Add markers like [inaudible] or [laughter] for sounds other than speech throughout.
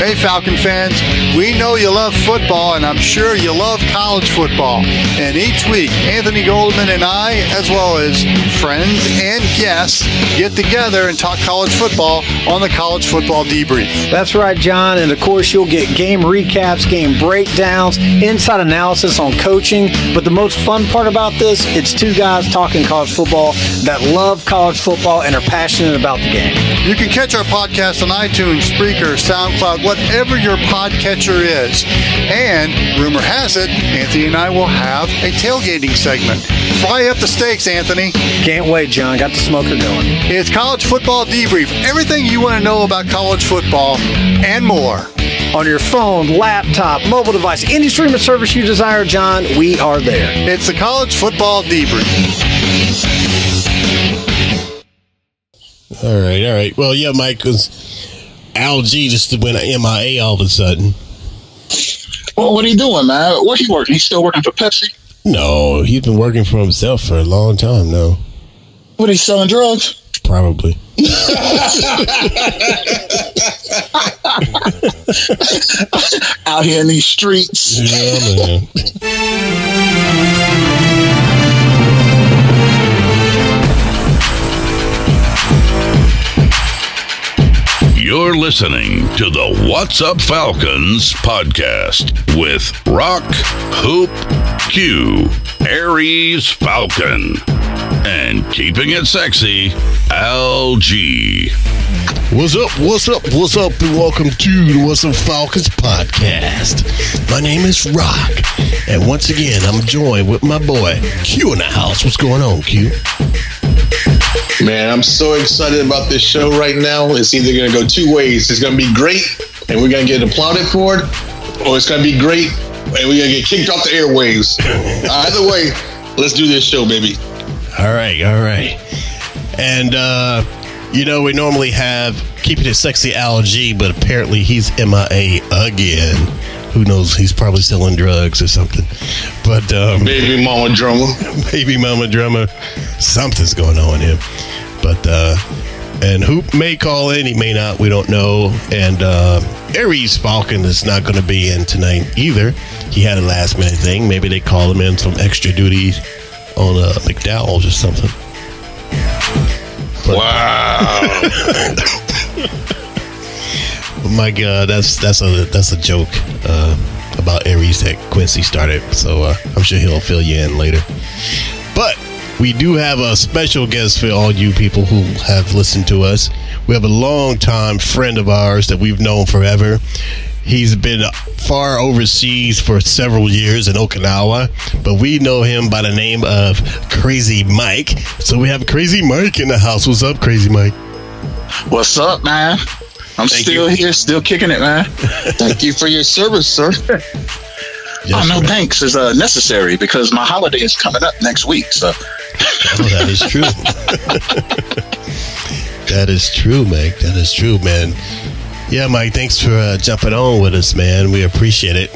Hey, Falcon fans, we know you love football, and I'm sure you love college football. And each week, Anthony Goldman and I, as well as friends and guests, get together and talk college football on the College Football Debrief. That's right, John. And of course, you'll get game recaps, game breakdowns, inside analysis on coaching. But the most fun part about this, it's two guys talking college football that love college football and are passionate about the game. You can catch our podcast on iTunes, Spreaker, SoundCloud, whatever your podcatcher is. And rumor has it, Anthony and I will have a tailgating segment. Fry up the stakes, Anthony. Can't wait, John. Got the smoker going. It's College Football Debrief. Everything you want to know about college football and more. On your phone, laptop, mobile device, any streaming service you desire, John, we are there. It's the College Football Debrief. All right, all right. Well, yeah, Mike, because Al G just went MIA all of a sudden. Well, what are you doing, man? Where he working? He's still working for Pepsi? No, he's been working for himself for a long time now. What, he's selling drugs? Probably. [laughs] Out here in these streets. Yeah, man. You're listening to the What's Up Falcons podcast with Rock, Hoop, Q, Aries Falcon, and keeping it sexy, LG. What's up? What's up? What's up? And welcome to the What's Up Falcons podcast. My name is Rock, and once again, I'm joined with my boy Q in the house. What's going on, Q? Man, I'm so excited about this show right now. It's either going to go two ways. It's going to be great, and we're going to get applauded for it, or it's going to be great, and we're going to get kicked off the airwaves. [laughs] Either way, let's do this show, baby. All right, all right. And uh, you know, we normally have keeping it sexy LG, but apparently he's MIA again. Who knows? He's probably selling drugs or something. But um, Baby mama drummer. [laughs] baby mama drummer, something's going on here. But uh, and Hoop may call in, he may not. We don't know. And uh, Aries Falcon is not going to be in tonight either. He had a last minute thing. Maybe they call him in some extra duty on uh, McDowell's or something. Wow. [laughs] My God, that's that's a that's a joke uh, about Aries that Quincy started. So uh, I'm sure he'll fill you in later. But we do have a special guest for all you people who have listened to us. We have a long-time friend of ours that we've known forever. He's been far overseas for several years in Okinawa, but we know him by the name of Crazy Mike. So we have Crazy Mike in the house. What's up, Crazy Mike? What's up, man? I'm Thank still you. here, still kicking it, man. [laughs] Thank you for your service, sir. [laughs] oh, no sir. thanks is uh, necessary because my holiday is coming up next week. So, Oh, that is true. [laughs] that is true, Mike. That is true, man. Yeah, Mike. Thanks for uh, jumping on with us, man. We appreciate it.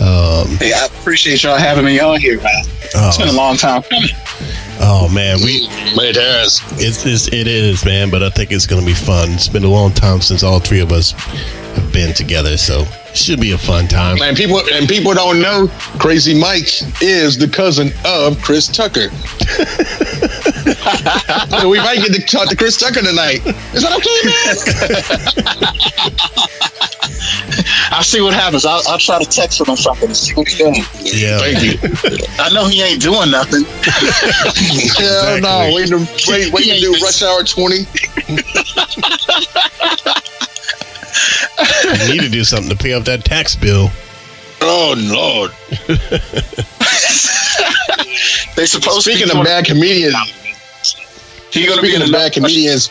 Um, hey, I appreciate y'all having me on here, man. It's been a oh, long time coming. Oh, man, we It has. it's, it's it is, man. But I think it's gonna be fun. It's been a long time since all three of us have been together, so it should be a fun time. And people and people don't know Crazy Mike is the cousin of Chris Tucker. so [laughs] we might get to talk to Chris Tucker tonight. Is that okay, man? [laughs] I'll see what happens. I'll, I'll try to text him or something to see what he's doing. Yeah, Thank you. [laughs] I know he ain't doing nothing. [laughs] Hell no. Wait to wait, wait to do rush hour twenty. you need to do something to pay off that tax bill. Oh Lord. [laughs] They supposed to be Speaking to of bad comedians, He gonna be in of bad comedians,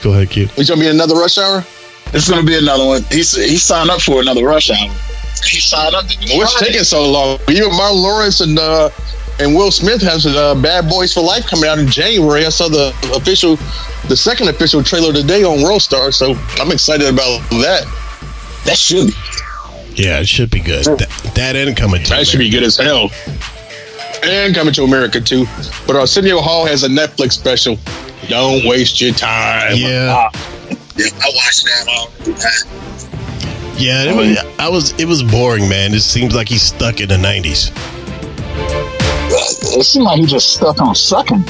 Go ahead, Q. he's gonna be in another rush hour. It's gonna be another one. He's he signed up for another rush hour. He signed up. What's taking so long? Even Martin Lawrence and uh, and Will Smith has uh, Bad Boys for Life coming out in January. I saw the official, the second official trailer today on World Star, so I'm excited about that. That should be. Yeah, it should be good. That, that and coming to That should be good as hell. And coming to America too. But Arsenio Hall has a Netflix special. Don't waste your time. Yeah, Yeah, I watched that. Um, yeah. It was, I was. It was boring, man. It seems like he's stuck in the '90s. it seemed like he just stuck on sucking.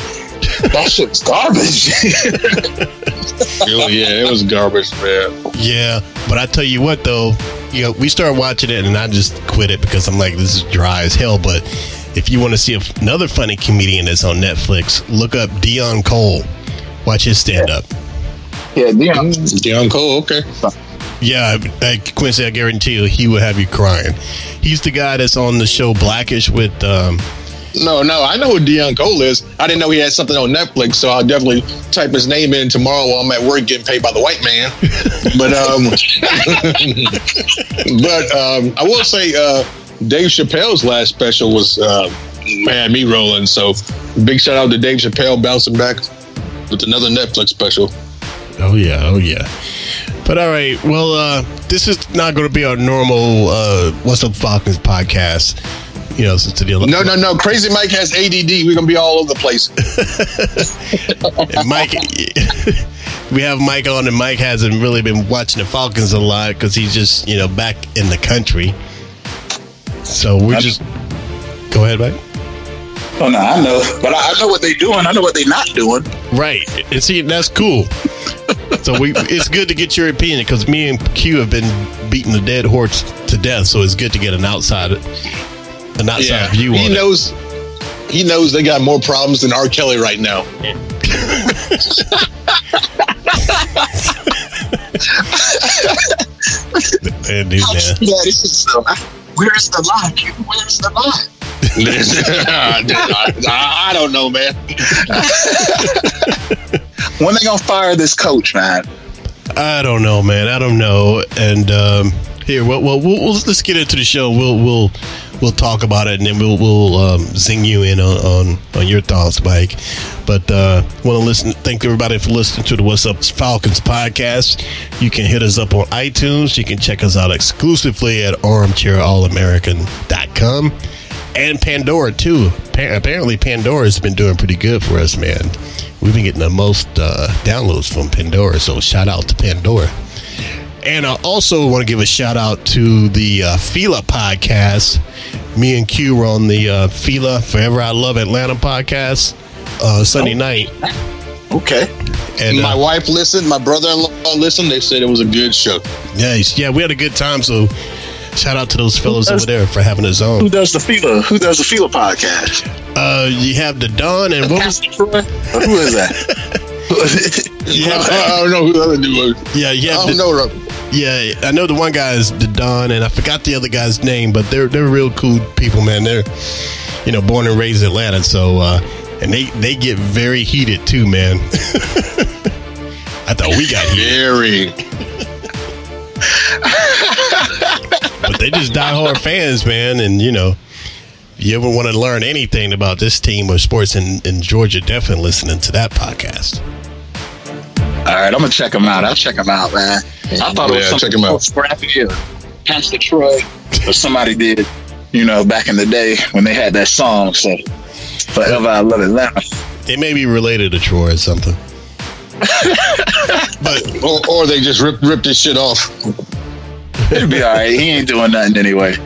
That shit's garbage. [laughs] Oh, yeah, it was garbage, man. Yeah, but I tell you what, though, you know, we started watching it, and I just quit it because I'm like, this is dry as hell. But if you want to see another funny comedian that's on Netflix, look up Deon Cole. Watch his stand up. yeah, Deon. Deon Cole, okay. Yeah, I, Quincy, I guarantee you, he would have you crying. He's the guy that's on the show Blackish with. Um, No, no, I know who Deon Cole is. I didn't know he had something on Netflix, so I'll definitely type his name in tomorrow while I'm at work getting paid by the white man. [laughs] but um, [laughs] but um, I will say uh, Dave Chappelle's last special was uh, man me rolling. So big shout out to Dave Chappelle bouncing back with another Netflix special. Oh yeah, oh yeah. But all right, well, uh, this is not going to be our normal uh, "What's Up Falcons" podcast. You know, since the No, no, no. Crazy Mike has ADD. We're gonna be all over the place. [laughs] Mike, [laughs] we have Mike on, and Mike hasn't really been watching the Falcons a lot because he's just you know back in the country. So we're just go ahead, Mike. Oh no, I know, but I, I know what they're doing. I know what they're not doing. Right, and see that's cool. So we, it's good to get your opinion because me and Q have been beating the dead horse to death. So it's good to get an outside, an outside view he on it. knows. He knows they got more problems than R. Kelly right now. [laughs] Man, dude, man. This is. Where's the lie? Q? Where's the lie? [laughs] I, I don't know, man. [laughs] When they gonna fire this coach, man? I don't know, man. I don't know. And um, here, well, well, we'll, we'll let's get into the show. We'll we'll we'll talk about it, and then we'll we'll um, zing you in on, on on your thoughts, Mike. But uh, want to listen. Thank everybody for listening to the What's Up Falcons podcast. You can hit us up on iTunes. You can check us out exclusively at ArmchairAllAmerican.com and Pandora too. Pa- apparently, Pandora has been doing pretty good for us, man. We've been getting the most uh, downloads from Pandora, so shout out to Pandora. And I also want to give a shout out to the uh, Fila podcast. Me and Q were on the uh, Fila Forever I Love Atlanta podcast uh, Sunday night. Okay. And my uh, wife listened. My brother-in-law listened. They said it was a good show. nice. Yeah, we had a good time. So shout out to those fellas over there for having us on. Who does the Fila? Who does the Fila podcast? Uh, you have the Don and what was Troy? Who is that? [laughs] [laughs] yeah, have, I don't know who the other dude was. yeah you I don't the, know. Yeah, I know the one guy is the Don, and I forgot the other guy's name, but they're they're real cool people, man. They're you know born and raised in Atlanta, so uh, and they they get very heated too, man. [laughs] I thought we got heated, Very. But they just diehard fans, man. And you know, if you ever want to learn anything about this team or sports in, in Georgia, definitely listening to that podcast. All right, I'm gonna check them out. I'll check them out, man. I thought it was Yeah, something check him out. more scrappy or Pastor Troy or somebody did, you know, back in the day when they had that song. So forever I love Atlanta. It may be related to Troy or something. [laughs] but Or, or they just ripped ripped this shit off. It'll be all right. He ain't doing nothing anyway. [laughs]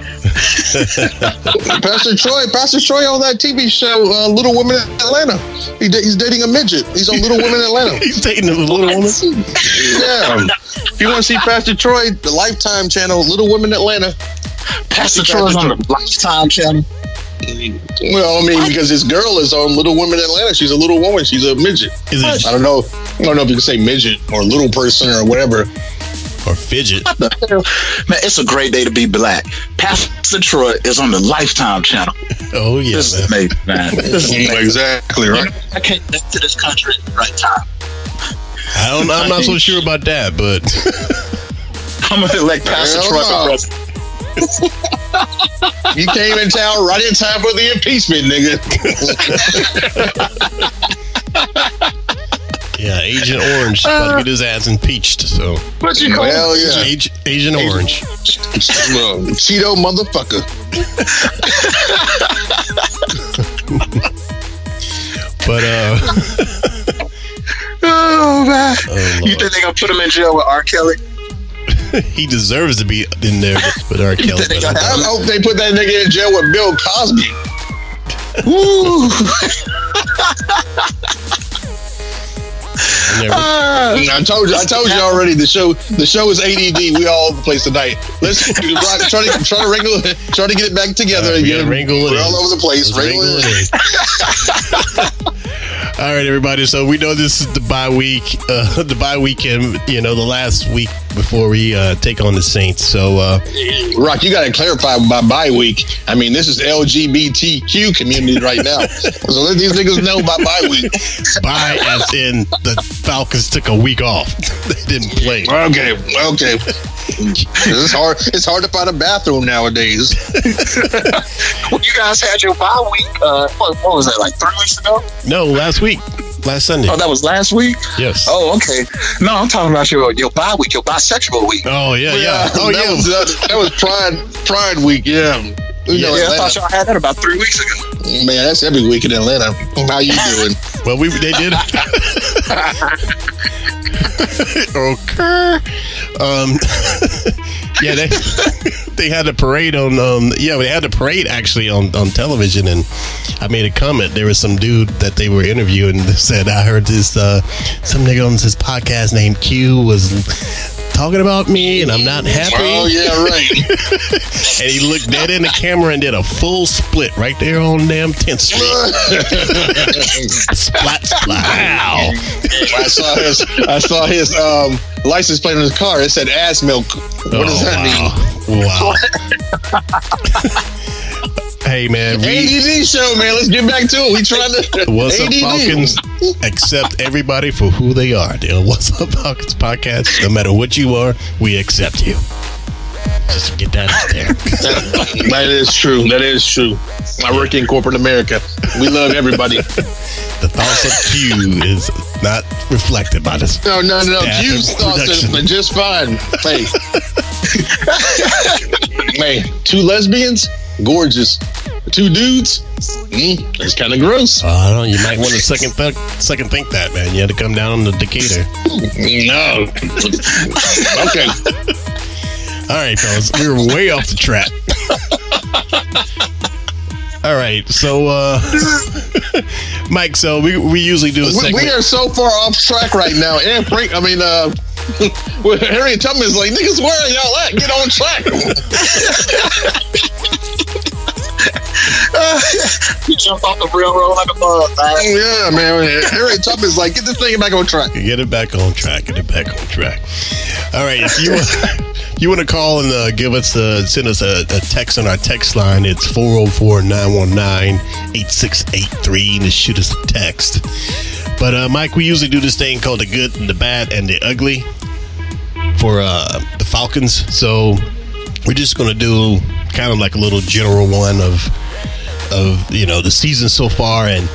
Pastor Troy, Pastor Troy on that TV show, uh, Little Women in Atlanta. He, da- he's dating a midget. He's on Little Women in Atlanta. [laughs] he's dating a little woman. Yeah. If you want to see Pastor Troy, the Lifetime channel, Little Women in Atlanta. Pastor Troy's on the Lifetime channel. Well, I mean, because this girl is on Little Women Atlanta. She's a little woman. She's a midget. Is it I don't know. I don't know if you can say midget or little person or whatever. Or fidget? What the hell? Man, it's a great day to be black. Pastor Troy is on the Lifetime channel. [laughs] Oh yeah, This is man. amazing, man. [laughs] This is amazing. exactly right. I came back to this country at the right time. I don't. I'm not so sure about that, but [laughs] I'm gonna elect Pastor Hell Troy no. for president. You came in town right in time for the impeachment, nigga. Yeah, Agent Orange about to get his ass impeached. So What you call Hell yeah. Ag- Agent Orange. Well, Cheeto motherfucker. [laughs] But uh, Oh man! oh, You think they're gonna put him in jail with R. Kelly? [laughs] he deserves to be in there with R. Kelly. think they but I hope they put that nigga in jail with Bill Cosby. Woo! [laughs] I never- Ah. I told you, I told you already. The show, the show is ADD. We all over the place tonight. Let's try, try to try to wrangle, try to get it back together Uh, again. gotta wrangle it We're all over the place. Let's Wrangle wrangle it. it in. [laughs] All right, everybody. So we know this is the bye week, uh, [laughs] the bye weekend. You know, the last week before we uh, take on the Saints. So uh, Rock, you got to clarify by bye week. I mean, this is LGBTQ community right now. [laughs] so let these niggas know by bye week. bye, as in the Falcons took a week off. [laughs] they didn't play. Okay, okay. It's hard. It's hard to find a bathroom nowadays. Well, [laughs] you guys had your bye week. Uh, what, what was that? Like three weeks ago? No, last week, last Sunday. Oh, that was last week. yes. Oh, okay. No, I'm talking about your your bye week, your bisexual week. Oh yeah, yeah. Oh that yeah. Was, uh, that was Pride Pride Week. Yeah. You know, yeah, I thought y'all had that about three weeks ago. Man, that's every week in Atlanta. How you doing? [laughs] Well, we they did. [laughs] okay. Um. [laughs] yeah, they they had a parade on. Um. Yeah, they had a parade actually on on television, and I made a comment. There was some dude that they were interviewing that said, "I heard this uh some nigga on this podcast named Q was." Talking about me, and I'm not happy. oh yeah, right. And he looked dead in the camera and did a full split right there on damn 10th Street. [laughs] Splat, splat. Wow. I saw his. I saw his um, license plate on his car. It said ass milk. What does that mean? Wow. Wow. [laughs] hey, man. We, ADD show, man. Let's get back to it. We trying to. What's Up Falcons accept everybody for who they are. The What's Up Falcons podcast, no matter what you are, we accept you. Just to get that out there. That, that is true. That is true. I work in corporate America. We love everybody. The thoughts of Q is not reflected by this. No, no, no. Q's thoughts are just fine. Hey, hey, two lesbians, gorgeous. Two dudes, mm, that's kind of gross. Uh, I don't know. You might want to second th- second think that, man. You had to come down to Decatur. No. okay. [laughs] All right, fellas, we were way off the track. All right, so uh [laughs] Mike, so we we usually do a We, segment. we are so far off track right now. And Frank, I mean, uh, [laughs] Tubman is like, niggas, where are y'all at? Get on track. [laughs] You jumped off the railroad like a bug, man. yeah, man. Harry Tubman is like, get this thing back on track. Get it back on track. Get it back on track. All right, if you [laughs] you want to call and uh, give us uh, send us a, a text on our text line, it's 404-919-8683 and shoot us a text. But uh, Mike, we usually do this thing called the good and the bad and the ugly for uh, the Falcons. So we're just gonna do kind of like a little general one of of you know the season so far and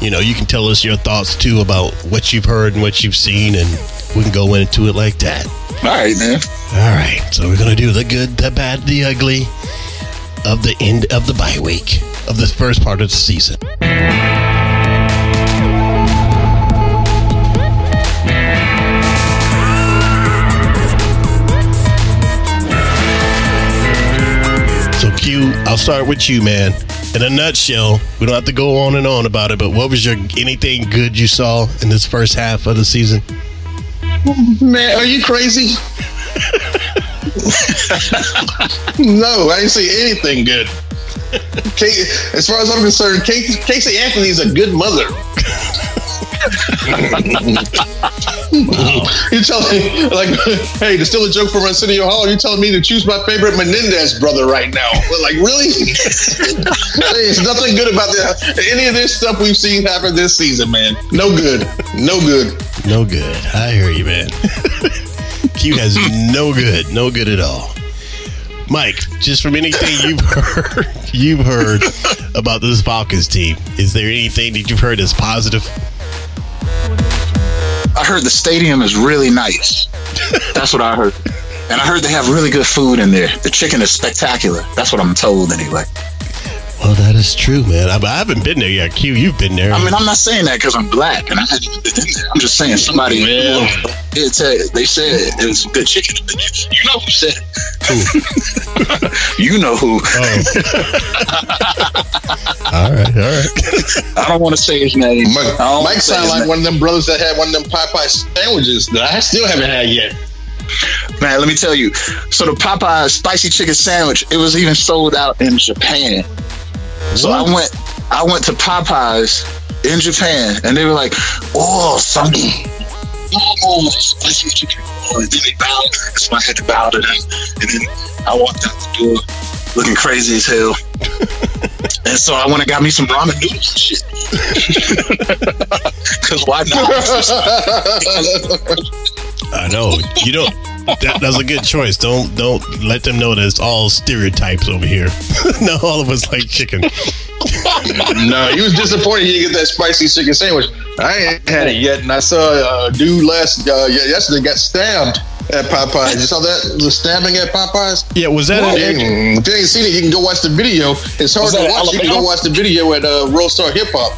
you know you can tell us your thoughts too about what you've heard and what you've seen and we can go into it like that All right, man. all right so we're gonna do the good the bad the ugly of the end of the bye week of the first part of the season So Q, I'll start with you, man. In a nutshell, we don't have to go on and on about it, but what was your anything good you saw in this first half of the season? Man, are you crazy? [laughs] no, I didn't see anything good. Kate, as far as I'm concerned, Kate, Casey Anthony's a good mother. [laughs] You telling me like, hey, to steal a joke from Arsenio Hall, you telling me to choose my favorite Menendez brother right now? But Like, really? [laughs] There's nothing good about. Any of this stuff we've seen happen this season, man. No good. No good. No good. I hear you, man. Q has no good, no good at all. Mike, just from anything you've heard, you've heard about this Falcons team, is there anything that you've heard that's positive? I heard the stadium is really nice. That's what I heard. And I heard they have really good food in there. The chicken is spectacular. That's what I'm told anyway. Well, that is true, man. I, I haven't been there yet. Q, you've been there. I mean, I'm not saying that because I'm black and I haven't been there. I'm just saying somebody. Yeah. It said, they said it was good chicken. You know who said it. Who? you know who. Oh. [laughs] all right, all right. I don't want to say his name. Mike, I Mike wanna sound like name. one of them brothers that had one of them Popeye sandwiches that I still haven't had yet. Man, let me tell you. So the Popeye spicy chicken sandwich, it was even sold out in Japan. So I mm-hmm. went, I went to Popeyes in Japan, and they were like, "Oh, something, oh, spicy chicken." Oh, and then they bowed, so I had to bow to them, and then I walked out the door looking crazy as hell. [laughs] and so I went and got me some ramen noodles and shit. [laughs] Because why not? [laughs] I know. You don't. That, that's a good choice. Don't don't let them know that it's all stereotypes over here. [laughs] no, all of us like chicken. [laughs] no, he was disappointed he didn't get that spicy chicken sandwich. I ain't had it yet, and I saw a dude last uh, yesterday got stabbed at Popeyes. You saw that the stabbing at Popeyes? Yeah, was that an? Mm, If you ain't seen it, you can go watch the video. It's hard to watch. You can go watch the video at uh, World Star Hip Hop.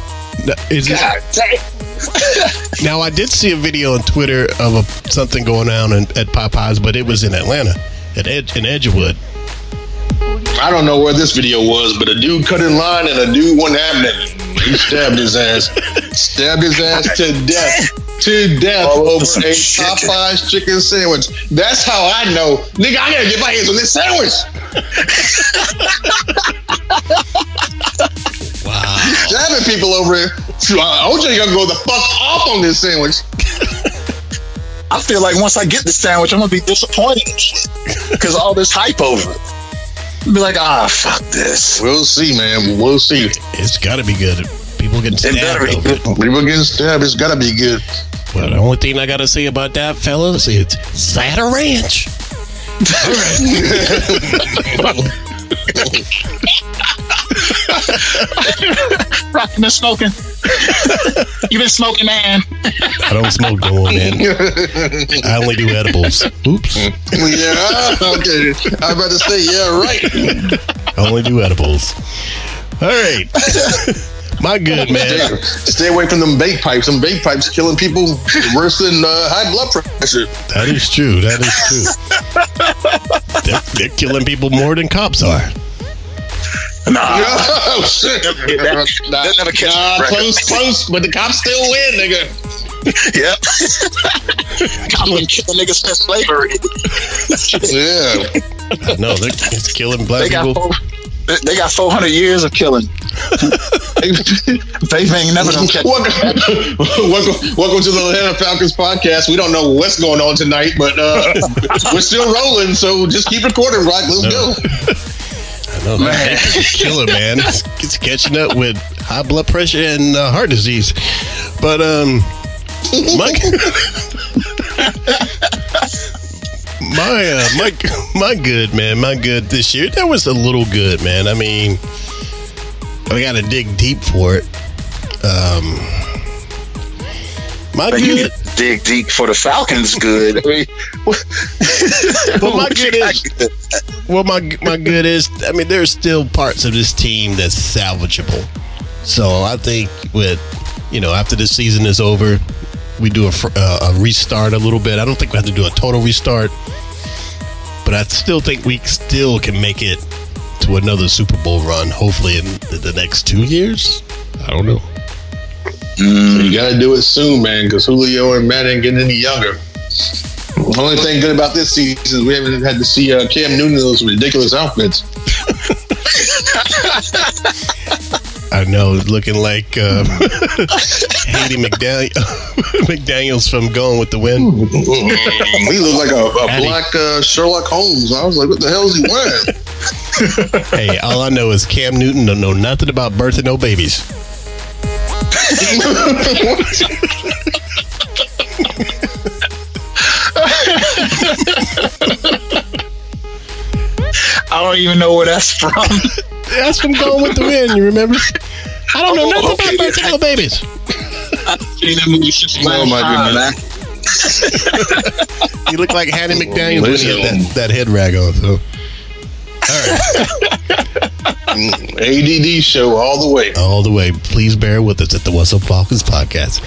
Is it, God dang. [laughs] now I did see a video on Twitter of a, something going on in, at Popeyes, but it was in Atlanta, at Ed, in Edgewood. I don't know where this video was, but a dude cut in line and a dude wasn't having it. He stabbed his ass. stabbed his ass to death. To death Oh, over some a chicken. Popeyes chicken sandwich. That's how I know. Nigga, I gotta get my hands on this sandwich. [laughs] Wow. Stabbing people over here. Uh, OJ gonna go the fuck off on this sandwich. I feel like once I get the sandwich, I'm gonna be disappointed. Because all this hype over it. Be like, ah, fuck this. We'll see, man. We'll see. It's got to be good. People getting It better stabbed be over it. good. People getting stabbed. It's gotta be good. Well, the only thing I got to say about that, fellas, it's is Zada Ranch. [laughs] [laughs] [laughs] Rock, you been smoking? [laughs] you been smoking, man? I don't smoke no more, man. [laughs] I only do edibles. Oops. yeah, okay. I'm about to say, yeah, right. I only do edibles. All right. [laughs] My good, man. Stay away from them bait pipes. Them bait pipes killing people worse than uh, high blood pressure. That is true. That is true. They're, they're killing people more than cops are. Nah. [laughs] Oh shit! that- nah, that never catch nah, the close, close, but the cops still win, nigga. [laughs] Yep. I've been killing niggas since slavery. [laughs] Yeah, No, they're it's killing black They people. four, they- they got 400 years of killing. They ain't never gonna catch. welcome, welcome, welcome to the Atlanta Falcons podcast. We don't know what's going on tonight, but uh, we're still rolling. So just keep recording, Rock. Let's No. go. I know that is killing, man. It's, it's catching up with high blood pressure and uh, heart disease. But um, my [laughs] my uh, my my good man, my good this year. That was a little good, man. I mean, I got to dig deep for it. Um, my But good. Need to dig deep for the Falcons. Good. I mean, what- [laughs] But my good is well, my my good is. I mean, there's still parts of this team that's salvageable. So I think with you know after this season is over, we do a, uh, a restart a little bit. I don't think we have to do a total restart, but I still think we still can make it to another Super Bowl run. Hopefully in the, the next two years. I don't know. You got to do it soon, man, because Julio and Matt ain't getting any younger. The only thing good about this season is we haven't had to see uh, Cam Newton in those ridiculous outfits. [laughs] I know, looking like uh, [laughs] Hattie McDaniel, [laughs] McDaniels from Going with the Wind. he looked like a, a black uh, Sherlock Holmes. I was like, what the hell is he wearing? Hey, all I know is Cam Newton don't know nothing about birthing no babies. I don't even know where that's from. That's from Going with the Wind. You remember? I don't know Oh, nothing okay. about birthing babies. I've seen that movie since Oh, my last goodness. time, man. You look like Hattie McDaniel when he had that, that head rag on. So, ADD [laughs] mm, show all the way. all the way. Please bear with us at the What's Up Falcons podcast.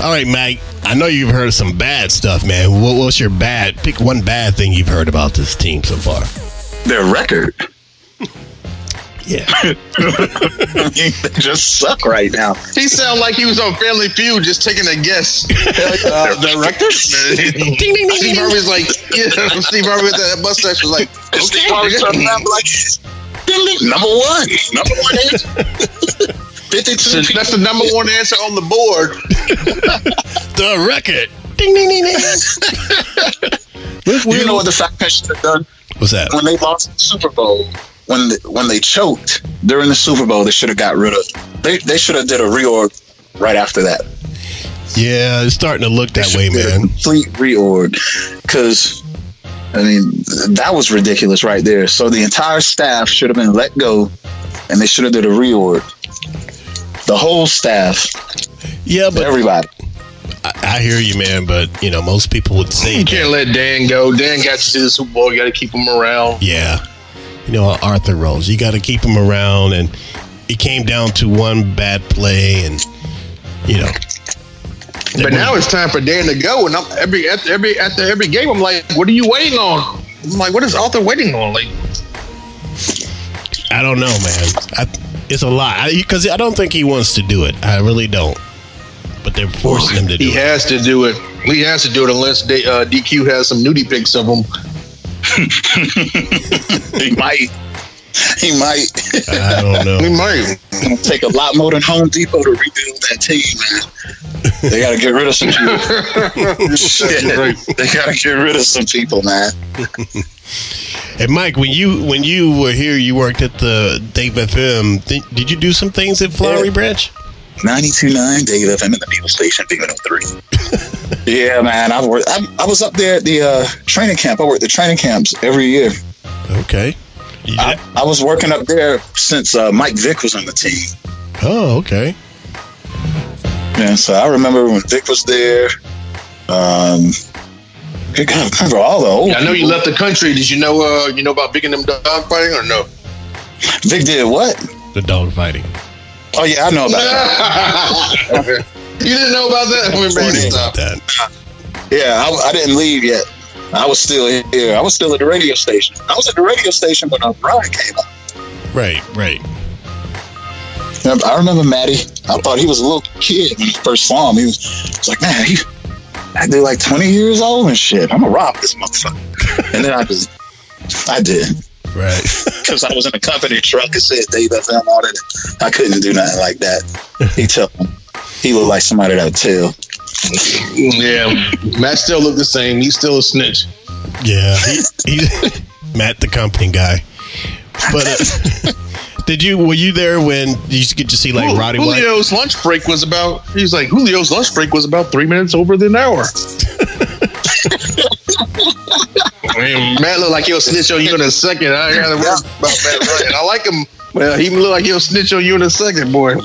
All right, Mike. I know you've heard some bad stuff, man. What, what's your bad? Pick one bad thing you've heard about this team so far. Their record. Yeah. they [laughs] just suck right now. He sounded like he was on Family Feud just taking a guess. uh, director? Steve Harvey's like, yeah, Steve Harvey with that mustache was like, Steve okay. Harvey turned around like, number one, number one answer. Fifty-two. So that's the number one answer on the board. [laughs] the record. Ding, ding, ding, ding. [laughs] Look, You know what the Falcons should have done What's that? when they lost the Super Bowl? When the, when they choked during the Super Bowl, they should have got rid of. They they should have did a reorg right after that. Yeah, it's starting to look that way, Did a man. Complete reorg, because I mean that was ridiculous right there. So the entire staff should have been let go, and they should have did a reorg. The whole staff, Yeah, but everybody. I, I hear you, man. But you know, most people would say, You can't let Dan go. Dan got you to the Super Bowl. You got to keep him around. yeah, you know, Arthur Rose. You got to keep him around, and it came down to one bad play, and you know. But now it's time for Dan to go, and I'm every after every after every game, I'm like, what are you waiting on? I'm like, what is Arthur waiting on? Like, I don't know, man. I, it's a lot because I, don't think he wants to do it. I really don't. But they're forcing him to do he it. He has to do it. He has to do it unless they, uh, DQ has some nudie pics of him. He might. He might I don't know. He might. take a lot more than Home Depot to rebuild that team, man. They got to get rid of some people. Shit. They got to get rid of some people, man. Hey, Mike, when you when you were here, you worked at the Dave FM. Did, did you do some things at Flowery Yeah. Branch? 92.9 Dave FM in the People Station, Vick 103. [laughs] yeah, man. I, worked, I, I was up there at the uh, training camp. I worked the training camps every year. Okay. You I, I was working up there since uh, Mike Vick was on the team. oh, okay. Yeah, so I remember when Vick was there. Um, I gotta remember all the old. I know you people. left the country. Did you know? Uh, you know about Big and them dog fighting or no? Vick did what? The dog fighting. Oh yeah, I know about that. [laughs] you didn't know about that? We're ready to stop. That. Yeah, I, I didn't leave yet. I was still here. I was still at the radio station. I was at the radio station when uh, Brian came up. Right, right. I remember Maddie. I thought he was a little kid when I first saw him. He was, was like, man, he acted like 20 years old and shit. I'm gonna rob this motherfucker. and then I just, I did. Right. [laughs] Because I was in a company truck and said Dave FM on it. I couldn't do nothing like that. He told him. He looked like somebody that would tell. Yeah, Matt still look the same. He's still a snitch. Yeah. He, he [laughs] Matt, the company guy. But uh, [laughs] did you were you there when you used get to see like Roddy White? Julio's lunch break was about. He's like Julio's lunch break was about three minutes over the hour. Man, Matt look like he'll snitch on you in a second. I ain't gotta worry about Matt Ryan. I like him. Well, he look like he'll snitch on you in a second, boy. [laughs]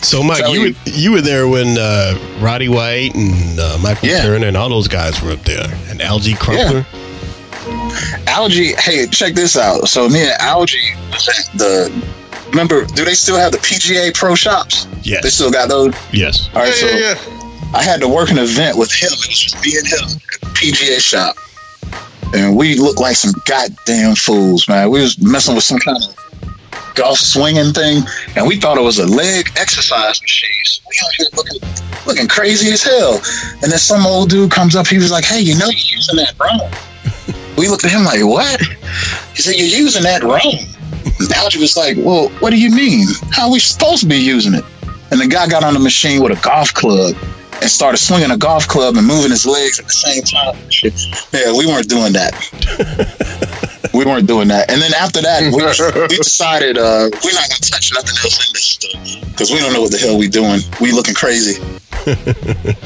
So Mike, Tell you you. were, you were there when uh, Roddy White and uh, Michael Yeah. Turner and all those guys were up there, and Alge Crumpler. Alge, hey, check this out. So me and Alge was at the. Remember, do they still have the PGA Pro shops? Yes. They still got those. yes. All right, Yeah, so yeah, yeah. I had to work an event with him. It was just me and him at the PGA shop, and we looked like some goddamn fools, man. We was messing with some kind of golf swinging thing, and we thought it was a leg exercise machine. So we out here looking looking crazy as hell. And then some old dude comes up. He was like, "Hey, you know you're using that wrong." we looked at him like, "What?" He said, "You're using that wrong." And Alge was like, "Well, what do you mean? How are we supposed to be using it?" And the guy got on the machine with a golf club and started swinging a golf club and moving his legs at the same time. Yeah, we weren't doing that. [laughs] we weren't doing that. And then after that, we, we [laughs] decided uh, we're not gonna touch nothing else in this stuff because we don't know what the hell we're doing. We looking crazy. [laughs]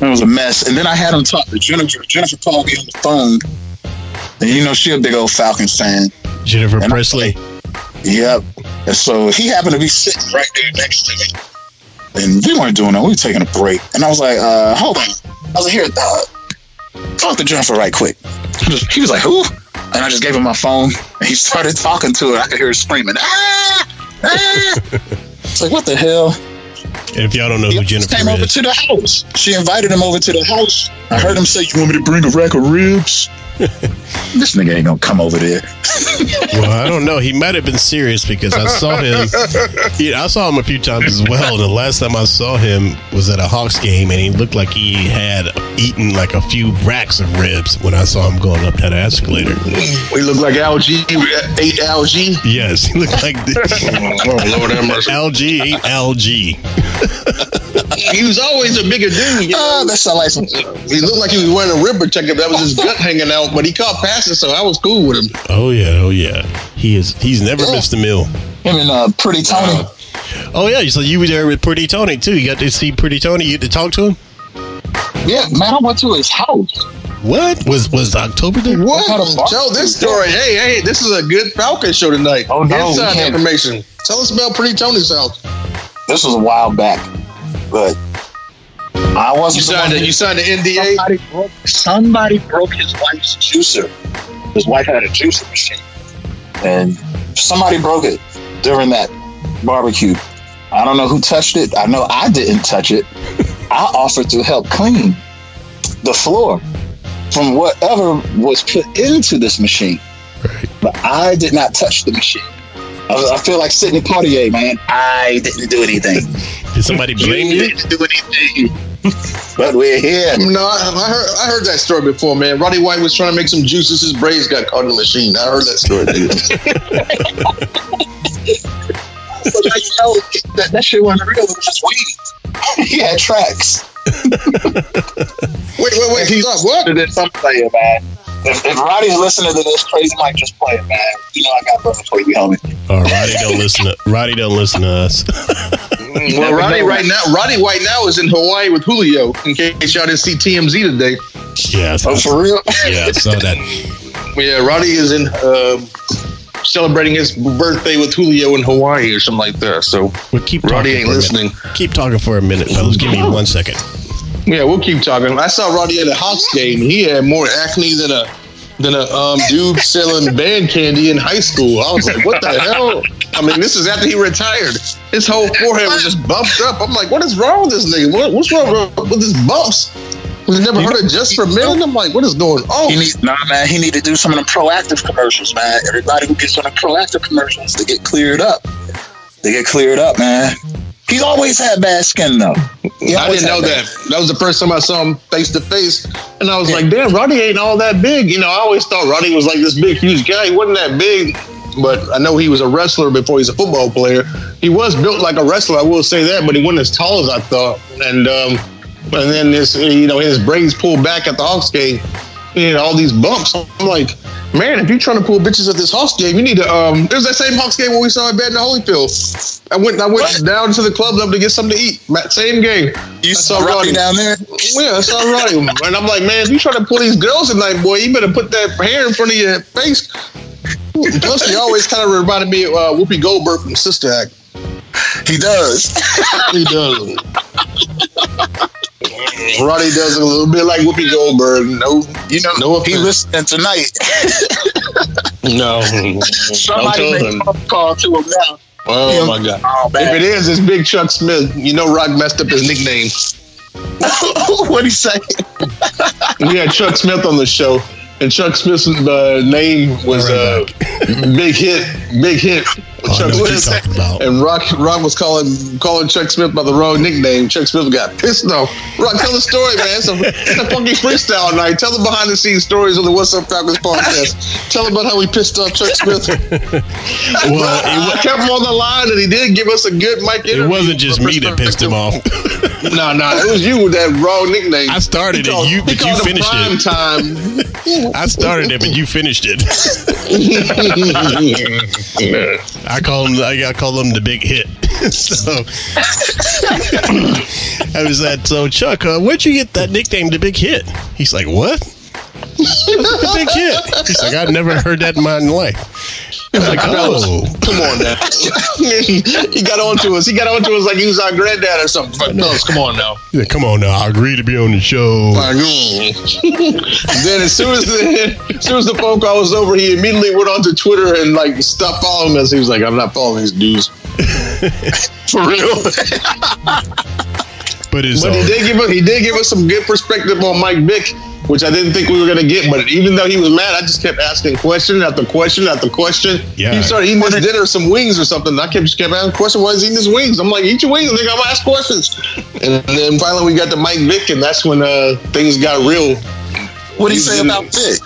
It was a mess. And then I had him talk to Jennifer. Jennifer called me on the phone. And you know, she a big old Falcons fan. Jennifer And Presley. Yep. And so he happened to be sitting right there next to me. And we weren't doing that. We were taking a break. And I was like, uh, hold on. I was like, here, uh, talk to Jennifer right quick. He was, he was like, who? And I just gave him my phone. And he [laughs] started talking to her. I could hear her screaming, ah! ah! It's like, what the hell? And if y'all don't know He who Jennifer came over to the house. She invited him over to the house. I heard him say, "You want me to bring a rack of ribs?" This nigga ain't gonna come over there. well, I don't know. He might have been serious because I saw him. He, I saw him a few times as well. And the last time I saw him was at a Hawks game, and he looked like he had eaten like a few racks of ribs when I saw him going up that escalator. We look like algae. Ate algae. Yes, he looked like Oh Lord have mercy. algae ate algae. [laughs] He was always a bigger dude. You Oh, know? that sound like some. He looked like he was wearing a rib protector. That was his gut hanging out, but he caught passes, so I was cool with him. Oh yeah, oh yeah. He is. He's never missed a meal. Him and uh, Pretty Tony. Oh yeah, so you were there with Pretty Tony too. You got to see Pretty Tony. You get to talk to him. Yeah, man, I went to his house. What was was October there? What? What kind Tell this story. Hey, hey, this is a good Falcon show tonight. Oh, no, we Inside information. Tell us about Pretty Tony's house. This was a while back, but I wasn't. You signed it. You signed the NDA. Somebody broke, somebody broke his wife's juicer. His wife had a juicer machine, and somebody broke it during that barbecue. I don't know who touched it. I know I didn't touch it. I offered to help clean the floor from whatever was put into this machine, but I did not touch the machine. I, I feel like Sidney Poitier, man. I didn't do anything. Did somebody blame you? didn't do anything. but we're here. No, I, I heard. I heard that story before, man. Roddy White was trying to make some juices. His braids got caught in the machine. I heard that story. Dude. So now you know that, that shit wasn't real. It was just weed. he had tracks. wait, wait, wait. He's not what? And then some man. If, if Roddy's listening to this, Crazy Mike just play it, man. You know I got brother for you, homie. Oh, Roddy don't listen to Roddy don't listen to us. [laughs] Well, Roddy right now, Roddy White now is in Hawaii with Julio. In case y'all didn't see TMZ today. yeah, I Oh, for real? yeah, I saw that. Yeah, Roddy is in um celebrating his birthday with Julio in Hawaii or something like that. So Well, keep Roddy talking ain't listening. minute. Keep talking for a minute, fellas. Give me one second. Yeah, we'll keep talking. I saw Roddy at a Hawks game. He had more acne than a than a um, dude selling band candy in high school. I was like, what the hell? I mean, this is after he retired. His whole forehead was just bumped up. I'm like, what is wrong with this nigga? What, what's wrong with his bumps? We never heard of just for men. I'm like, what is going on? He need, nah, man. He need to do some of the Proactiv commercials, man. Everybody who gets on the Proactiv commercials, they get cleared up. They get cleared up, man. He's always had bad skin, though. I didn't know had bad- that. That was the first time I saw him face to face, and I was like, "Damn, Roddy ain't all that big." You know, I always thought Roddy was like this big, huge guy. He wasn't that big, but I know he was a wrestler before he's a football player. He was built like a wrestler, I will say that, but he wasn't as tall as I thought. And um, and then this, you know, his braids pulled back at the Hawks game. Know, all these bumps. I'm like, man, if you're trying to pull bitches at this Hawks game, you need to. Um, it was that same Hawks game where we saw Evander Holyfield. I went, I went What? down to the club level to get something to eat. That Same game. You I saw Roddy down there? Yeah, that's all right. And I'm like, man, if you're trying to pull these girls tonight, boy, you better put that hair in front of your face. Plus, he always kind of reminded me of uh, Whoopi Goldberg from Sister Act. He does. He does. [laughs] Roddy does a little bit like Whoopi Goldberg. No, You know, No he offense. listening tonight. no. Somebody Don't make him. a call to him now. Oh my God! Oh, If it is, man. it's Big Chuck Smith. You know, Rock messed up his nickname. [laughs] What'd he say? We had Chuck Smith on the show, and Chuck Smith's uh, name was uh, Big Hit. Big Hit. Chuck know what talking about. And Rock Rock was calling calling Chuck Smith by the wrong nickname. Chuck Smith got pissed off. Rock, tell the story, man. It's a, it's a funky freestyle night. Tell the behind the scenes stories on the What's Up Falcons podcast. Tell about how we pissed off Chuck Smith. [laughs] Well, it, I kept him on the line, and he did give us a good mic it wasn't just me that pissed him off. No, no, it was you with that wrong nickname. I started He it, you- but you finished it. time. [laughs] I started it, but you finished it. [laughs] I call him. I call him the big hit. [laughs] so [laughs] I was like, so Chuck, uh, where'd you get that nickname, the big hit? He's like, what? The big hit. He's like, I've never heard that in my life. I was like, oh, Come on now. [laughs] he got on to us. He got on to us like he was our granddad or something. But fellas, come on now. Yeah, come on now. I agree to be on the show. Mm. [laughs] then as soon as the as soon as the phone call was over, he immediately went onto Twitter and like stopped following us. He was like, "I'm not following these dudes [laughs] for real." But But he did give us he did give us some good perspective on Mike Vick, which I didn't think we were gonna get. But even though he was mad, I just kept asking question after question after question. Yeah. He started eating his dinner, some wings or something. I kept just kept asking question why he's eating his wings. I'm like, eat your wings, nigga. I'm ask questions. And then finally we got to Mike Vick, and that's when uh, things got real. What do you say about Vic?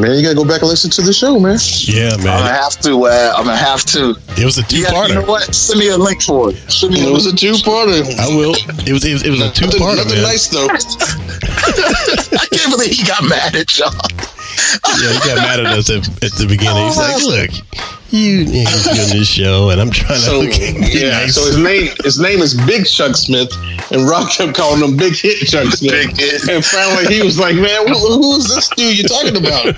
Man, you gotta go back and listen to the show, man. yeah, man. I'm gonna have to. Uh, I'm gonna have to. It was a You, got, you know what? Send me a link for it. Send me a It was link. a two-parter. I will. It was. It was, it was a two-parter, nothing man. nice though. [laughs] I can't believe he got mad at y'all. Yeah, he got mad at us at, at the beginning. He's like, "Look, you niggas doing this show, and I'm trying to So look yeah, nice." so his name his name is Big Chuck Smith, and Rock kept calling him Big Hit Chuck Smith. Big Hit. And finally, he was like, "Man, who, who is this dude you're talking about?"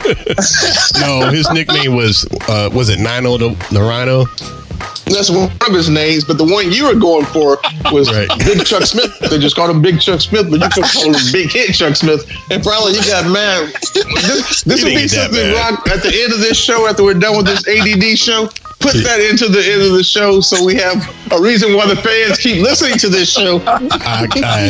no, his nickname was uh, was it Nino the, the Rhino? That's one of his names, but the one you were going for was Right. Big Chuck Smith. They just called him Big Chuck Smith, but you could call him Big Hit Chuck Smith. And probably you got mad. [laughs] This, this would be didn't get that something. Rock, at the end of this show, after we're done with this ADD show. Put that into the end of the show so we have a reason why the fans keep listening to this show. I, I,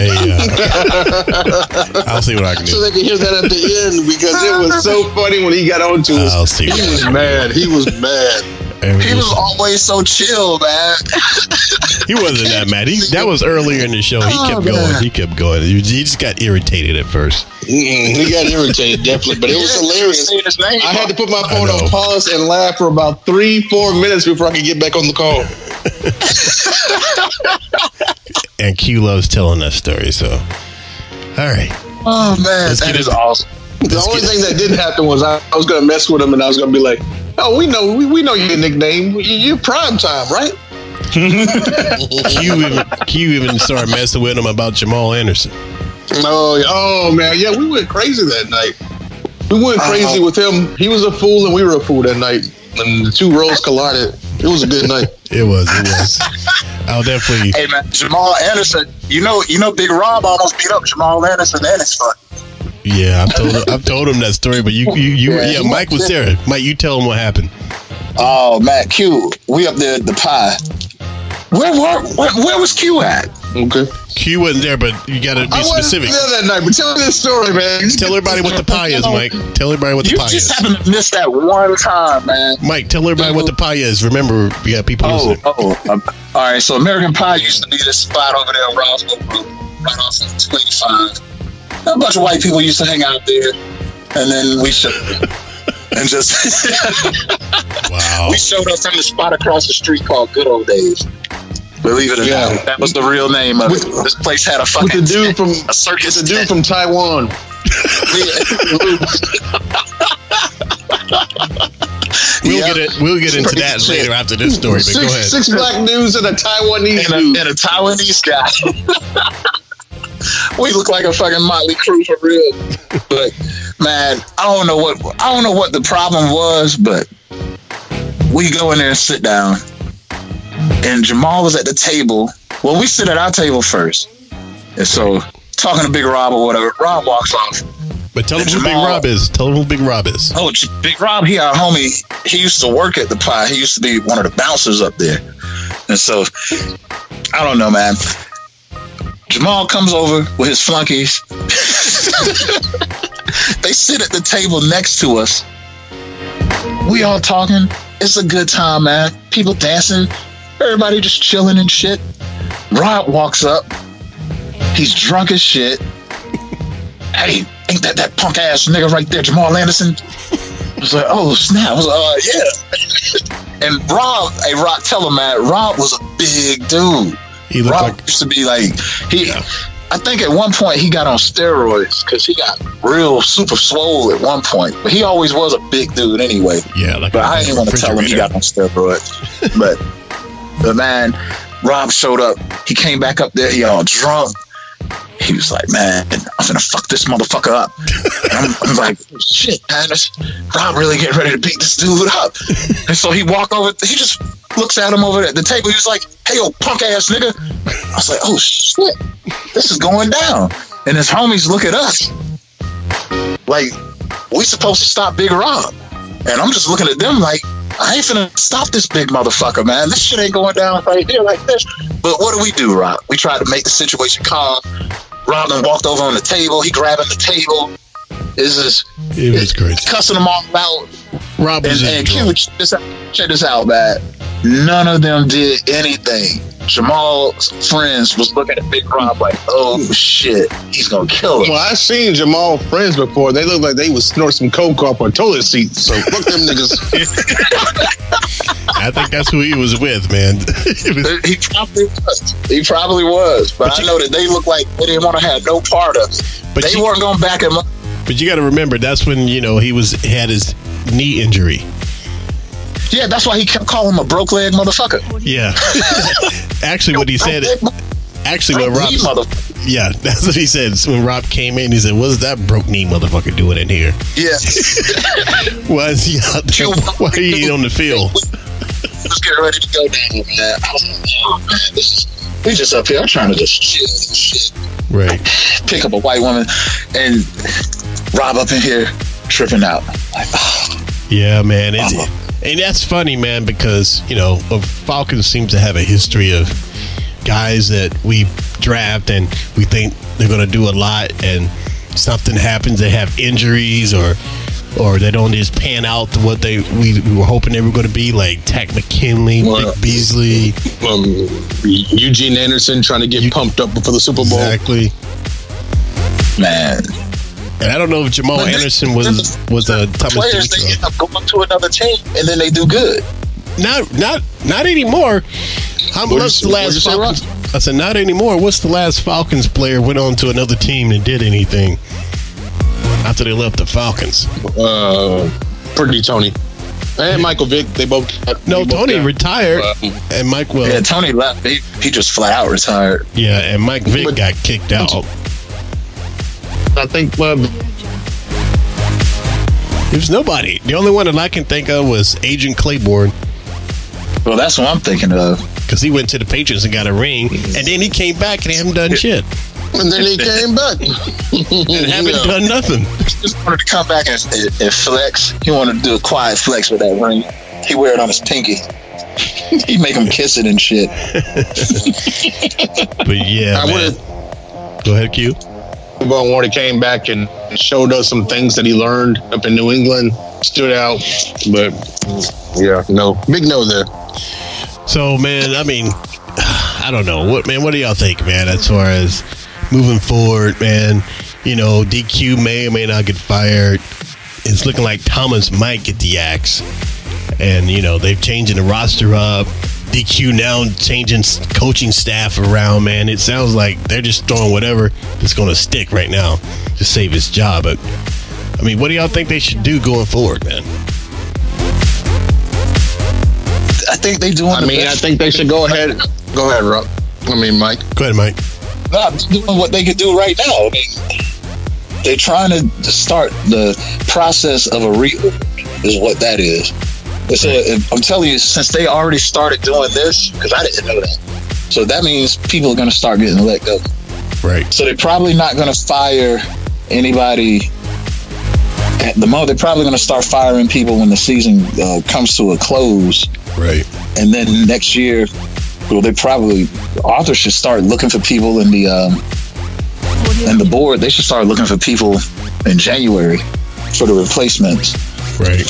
uh, [laughs] I'll see what I can do. so they can hear that at the end because it was so funny when he got on to us. I'll see. He was mad. He was mad. And He was always so chill, man. he wasn't that mad. He, [laughs] that was earlier in the show. He Oh, kept going. He kept going. He, he just got irritated at first. Mm-mm, he got irritated, definitely, but it was [laughs] hilarious. Saying his name. I had to put my phone on pause and laugh for about three, four minutes before I could get back on the call. [laughs] And Q loves telling that story. So, all right. Oh man, Let's that get is into- awesome. The only thing that didn't happen was I, I was going to mess with him and I was going to be like, "Oh, we know, we, we know your nickname. You- You're prime time, right?" [laughs] Q even Q even started messing with him about Jamal Anderson. Oh, oh man, yeah, we went crazy that night. We went uh-huh. crazy with him. He was a fool and we were a fool that night, and the two roads collided. It was a good night. It was. It was. I'll definitely. Hey man, Jamal Anderson. You know, you know, Big Rob almost beat up Jamal Anderson and his son. Yeah, I've told him, I've told him that story, but you, you, you Yeah, yeah, Mike was was there. Mike, you tell him what happened. Oh man, Q, we up there at the pie. Where, where, where, where was Q at? Okay. Q wasn't there, but you got to be I wasn't specific. there that night, but tell me this story, man. Tell everybody what the pie is, Mike. Tell everybody what the You pie just is. happened to miss that one time, man. Mike, tell everybody what the pie is. Remember, we got people Oh, listening. oh, um, all right. So American Pie used to be this spot over there in Roswell, Road, right off of 285. A bunch of white people used to hang out there, and then we showed [laughs] and just [laughs] Wow. [laughs] we showed up from the spot across the street called Good Old Days. Believe it or Yeah. not, that was the real name of it. This place had a fucking With fucking the dude from a circus. the dude from Taiwan. We'll Yeah. get it. We'll get into that Shit. later after this story. But go ahead. six black dudes and a Taiwanese and a, dude. and a Taiwanese guy. We look like a fucking motley crew for real. But man, I don't know what I don't know what the problem was, but we go in there and sit down, and Jamal was at the table. Well, we sit at our table first, and so talking to Big Rob or whatever. Rob walks off. But tell them who Big Rob is. Tell them who Big Rob is. Oh, Big Rob, he our homie. He used to work at the pie. He used to be one of the bouncers up there. And so, I don't know, man. Jamal comes over with his flunkies. [laughs] they sit at the table next to us. We all talking, it's a good time, man. People dancing, everybody just chilling and shit. Rob walks up. He's drunk as shit. hey, ain't that that punk ass nigga right there, Jamal Anderson? I was like, oh snap! I was like, oh yeah. [laughs] and Rob, hey Rob, tell him man, Rob was a big dude. He looked Rob like used to be like he. I think at one point he got on steroids because he got real super swole at one point. But he always was a big dude anyway. yeah, like But I didn't want to tell him he got on steroids. [laughs] but the man, Rob showed up. He came back up there. He all drunk. He was like, "Man, I'm gonna fuck this motherfucker up." I'm, I'm like, "Shit, man, Rob really getting ready to beat this dude up." And so he walked over. He just looks at him over at the table. He was like, "Hey, yo, punk ass nigga." I was like, "Oh shit, this is going down." And his homies look at us like we supposed to stop Big Rob. And I'm just looking at them like, I ain't finna stop this big motherfucker, man. This shit ain't going down right here like this. But what do we do, Rob? We tried to make the situation calm. Rob then walked over on the table. He grabbing the table. This is It was crazy. cussing them all out. Rob was And, just and Q, check this out, check this out, man. None of them did anything. Jamal's friends was looking at Big Rob like, oh shit, he's gonna kill him. Well, I seen Jamal friends before. They look like they would snort some coke off a toilet seat. So fuck them niggas. [laughs] [laughs] I think that's who he was with, man. [laughs] Was- He probably was. He probably was. But, But I you- know that they look like they didn't want to have no part of it. But they you- weren't going back him up. but you got to remember, that's when you know he was had his knee injury. Yeah, that's why he kept calling him a broke leg motherfucker. Yeah. [laughs] actually, what he said. Actually, what Rob. motherfucker. Yeah, [laughs] that's what he said. So when Rob came in, he said, "What's that broke knee motherfucker doing in here? Yeah. [laughs] Why is he out there? Why are you on the field?" Was getting ready to go down, man. I was like, oh, man, this is, we just up here. I'm trying to just chill and shit. Right. Pick up a white woman and Rob up in here tripping out. Like, oh, Yeah, man. It's, and that's funny, man, because, you know, Falcons seems to have a history of guys that we draft and we think they're going to do a lot and something happens, they have injuries or or they don't just pan out to what they we, we were hoping they were going to be like Takk McKinley, Well, Beasley. um, Eugene Anderson trying to get pumped up for the Super Bowl. Exactly. man. And I don't know if Jamal But they- Anderson was was a Thomas Players, they end up going to another team and then they do good. Not not not anymore. How What'd what's the last you say, Falcons? I said not anymore. What's the last Falcons player went on to another team and did anything after they left the Falcons? Uh, pretty Tony. And Michael Vick, they both. No, they both Tony got- retired, Um, and Mike well, Yeah, yeah, Tony left. He, he just flat out retired. Yeah, and Mike Vick But- got kicked out. I think uh, There's nobody. The only one that I can think of was Adrian Clayborn Well, that's what I'm thinking of. because he went to the Patriots and got a ring, and then he came back and he haven't done shit and then he came back. and haven't Yeah. done nothing. just wanted to come back and, and, and flex. He wanted to do a quiet flex with that ring. He wear it on his pinky. [laughs] he make him kiss it and shit. [laughs] But yeah, I man. would Go ahead, Q. have Warner came back and showed us some things that he learned up in New England. Stood out, but yeah, no big no there. So, man, I mean, [sighs] I don't know. What, man, what do y'all think, man, as far as moving forward, man? You know, DQ may or may not get fired. It's looking like Thomas might get the axe. And, you know, they've changing the roster up. DQ now changing coaching staff around, man. It sounds like they're just throwing whatever that's going to stick right now to save his job. But, I mean, what do y'all think they should do going forward, man? I think they doing. I the mean, I think they should go ahead. Go ahead, Rob. I mean, Mike. Go ahead, Mike. Nah, they're doing what they could do right now. I mean, they're trying to start the process of a reorg. Is what that is. It's a, I'm telling you, since they already started doing this, because I didn't know that. So that means people are going to start getting let go. Right. So they're probably not going to fire anybody at the moment. They're probably going to start firing people when the season uh, comes to a close, Right. and then next year, well, they probably Arthur should start looking for people in the um, and the board. They should start looking for people in January for the replacements. Right.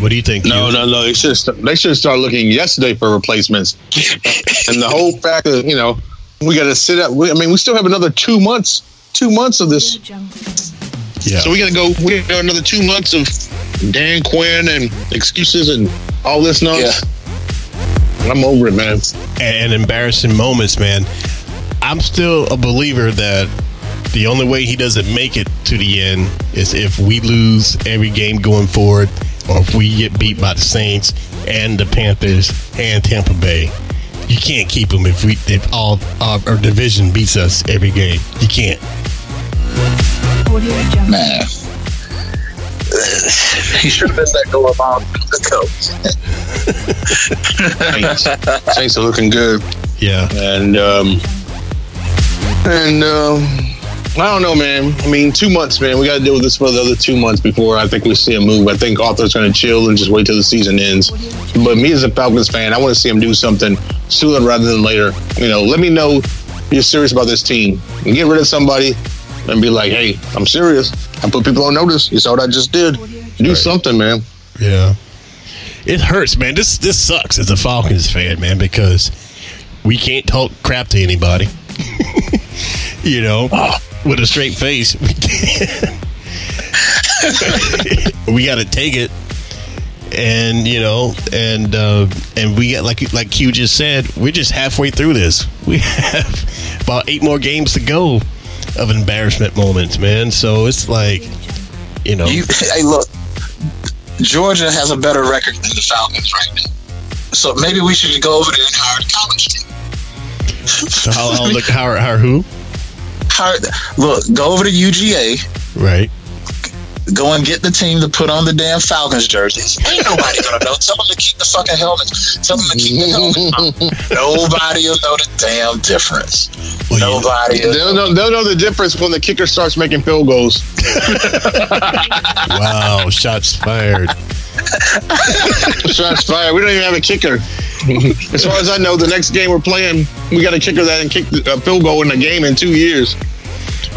What do you think? No, Hugh? no, no. They should st- they should start looking yesterday for replacements. and the whole fact that you know we got to sit up. we- I mean, we still have another two months, two months of this. Yeah. So we got to go. We got to go another two months of Dan Quinn and excuses and all this nonsense. Yeah. I'm over it, man. and embarrassing moments, man. I'm still a believer that the only way he doesn't make it to the end is if we lose every game going forward, or if we get beat by the Saints and the Panthers and Tampa Bay. You can't keep them if we if all our, our division beats us every game. You can't. Man. He should have been let go about the coach. [laughs] Saints, [laughs] Saints are looking good, Yeah. and um, and um, I don't know, man. I mean, two months, man. We got to deal with this for the other two months before I think we see a move. I think Arthur's going to chill and just wait till the season ends. But me as a Falcons fan, I want to see him do something sooner rather than later. You know, let me know you're serious about this team and get rid of somebody and be like, hey, I'm serious. I put people on notice. You saw what I just did. Do Right. something, man. Yeah. It hurts, man. This this sucks as a Falcons fan, man, because we can't talk crap to anybody. [laughs] you know, ah. With a straight face. [laughs] We got to take it. And you know, and uh, and we got like like Q just said, we're just halfway through this. We have about eight more games to go of embarrassment moments, man. So it's like, you know, You, hey, look, Georgia has a better record than the Falcons right now. So maybe we should go over there and hire the college team. I'll, I'll look how how who Hire, look, go over to UGA, right. go and get the team to put on the damn Falcons jerseys. Ain't [laughs] nobody gonna know. Tell them to keep the fucking helmets. Tell them to keep the helmets. Nobody will know the damn difference. Well, Nobody. will They'll know, they'll know the difference when the kicker starts making field goals. [laughs] Wow, shots fired. [laughs] Shots fired. We don't even have a kicker. as far as I know, the next game we're playing, we got a kicker that can kick a field goal in the game in two years.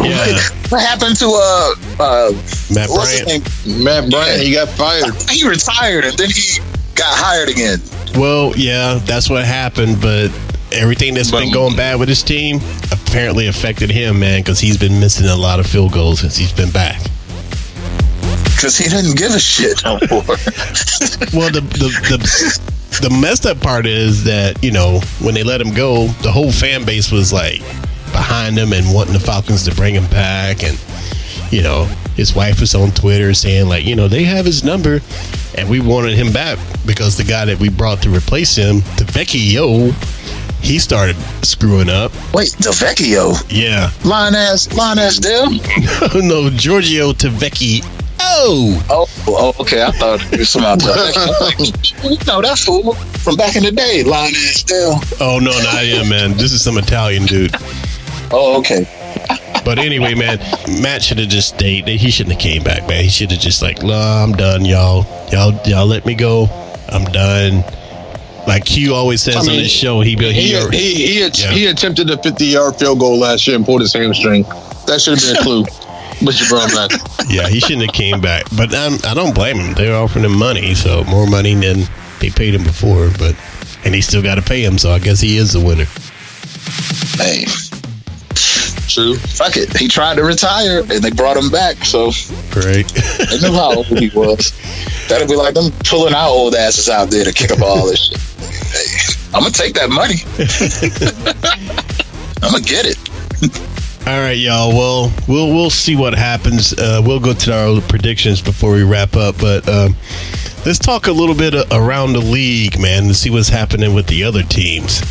Yeah, What happened to uh uh Matt what's his Bryant. name? Matt Bryant, he got fired. He retired and then he got hired again. Well, yeah, that's what happened, but everything that's been going bad with his team apparently affected him, man, because he's been missing a lot of field goals since he's been back. Because he didn't give a shit no more. [laughs] [laughs] Well, the the the, the messed up part is that you know when they let him go, the whole fan base was like behind him and wanting the Falcons to bring him back, and you know his wife was on Twitter saying like you know they have his number, and we wanted him back because the guy that we brought to replace him, the Vecchio, he started screwing up. Wait, Vecchio, Yeah, line ass, line ass Dale. [laughs] no Giorgio Tavecchio. Oh, Oh, oh, okay. I thought it was some out no, that fool from back in the day, line ass Dale. oh no, not him, man. This is some Italian dude. Oh, okay. But anyway, man, Matt should have just stayed. He shouldn't have came back, man. He should have just like, "Nah, I'm done, y'all. Y'all, y'all let me go. I'm done." Like Q always says I on mean, his show, he he, He he, he he, Yeah. he attempted a 50 yard field goal last year and pulled his hamstring. That should have been a clue. [laughs] But you brought him back. yeah, he shouldn't have came back. But um, I don't blame him. They're offering him money, so more money than they paid him before. But and he still got to pay him, so I guess he is the winner. Hey, True. fuck it. He tried to retire and they brought him back, so great. they knew how old he was. That'd be like them pulling our old asses out there to kick up all this shit. Hey, I'm gonna take that money. [laughs] I'm gonna get it. All right, y'all. Well, we'll we'll see what happens. Uh, we'll go to our predictions before we wrap up, but um, let's talk a little bit around the league, man, to see what's happening with the other teams.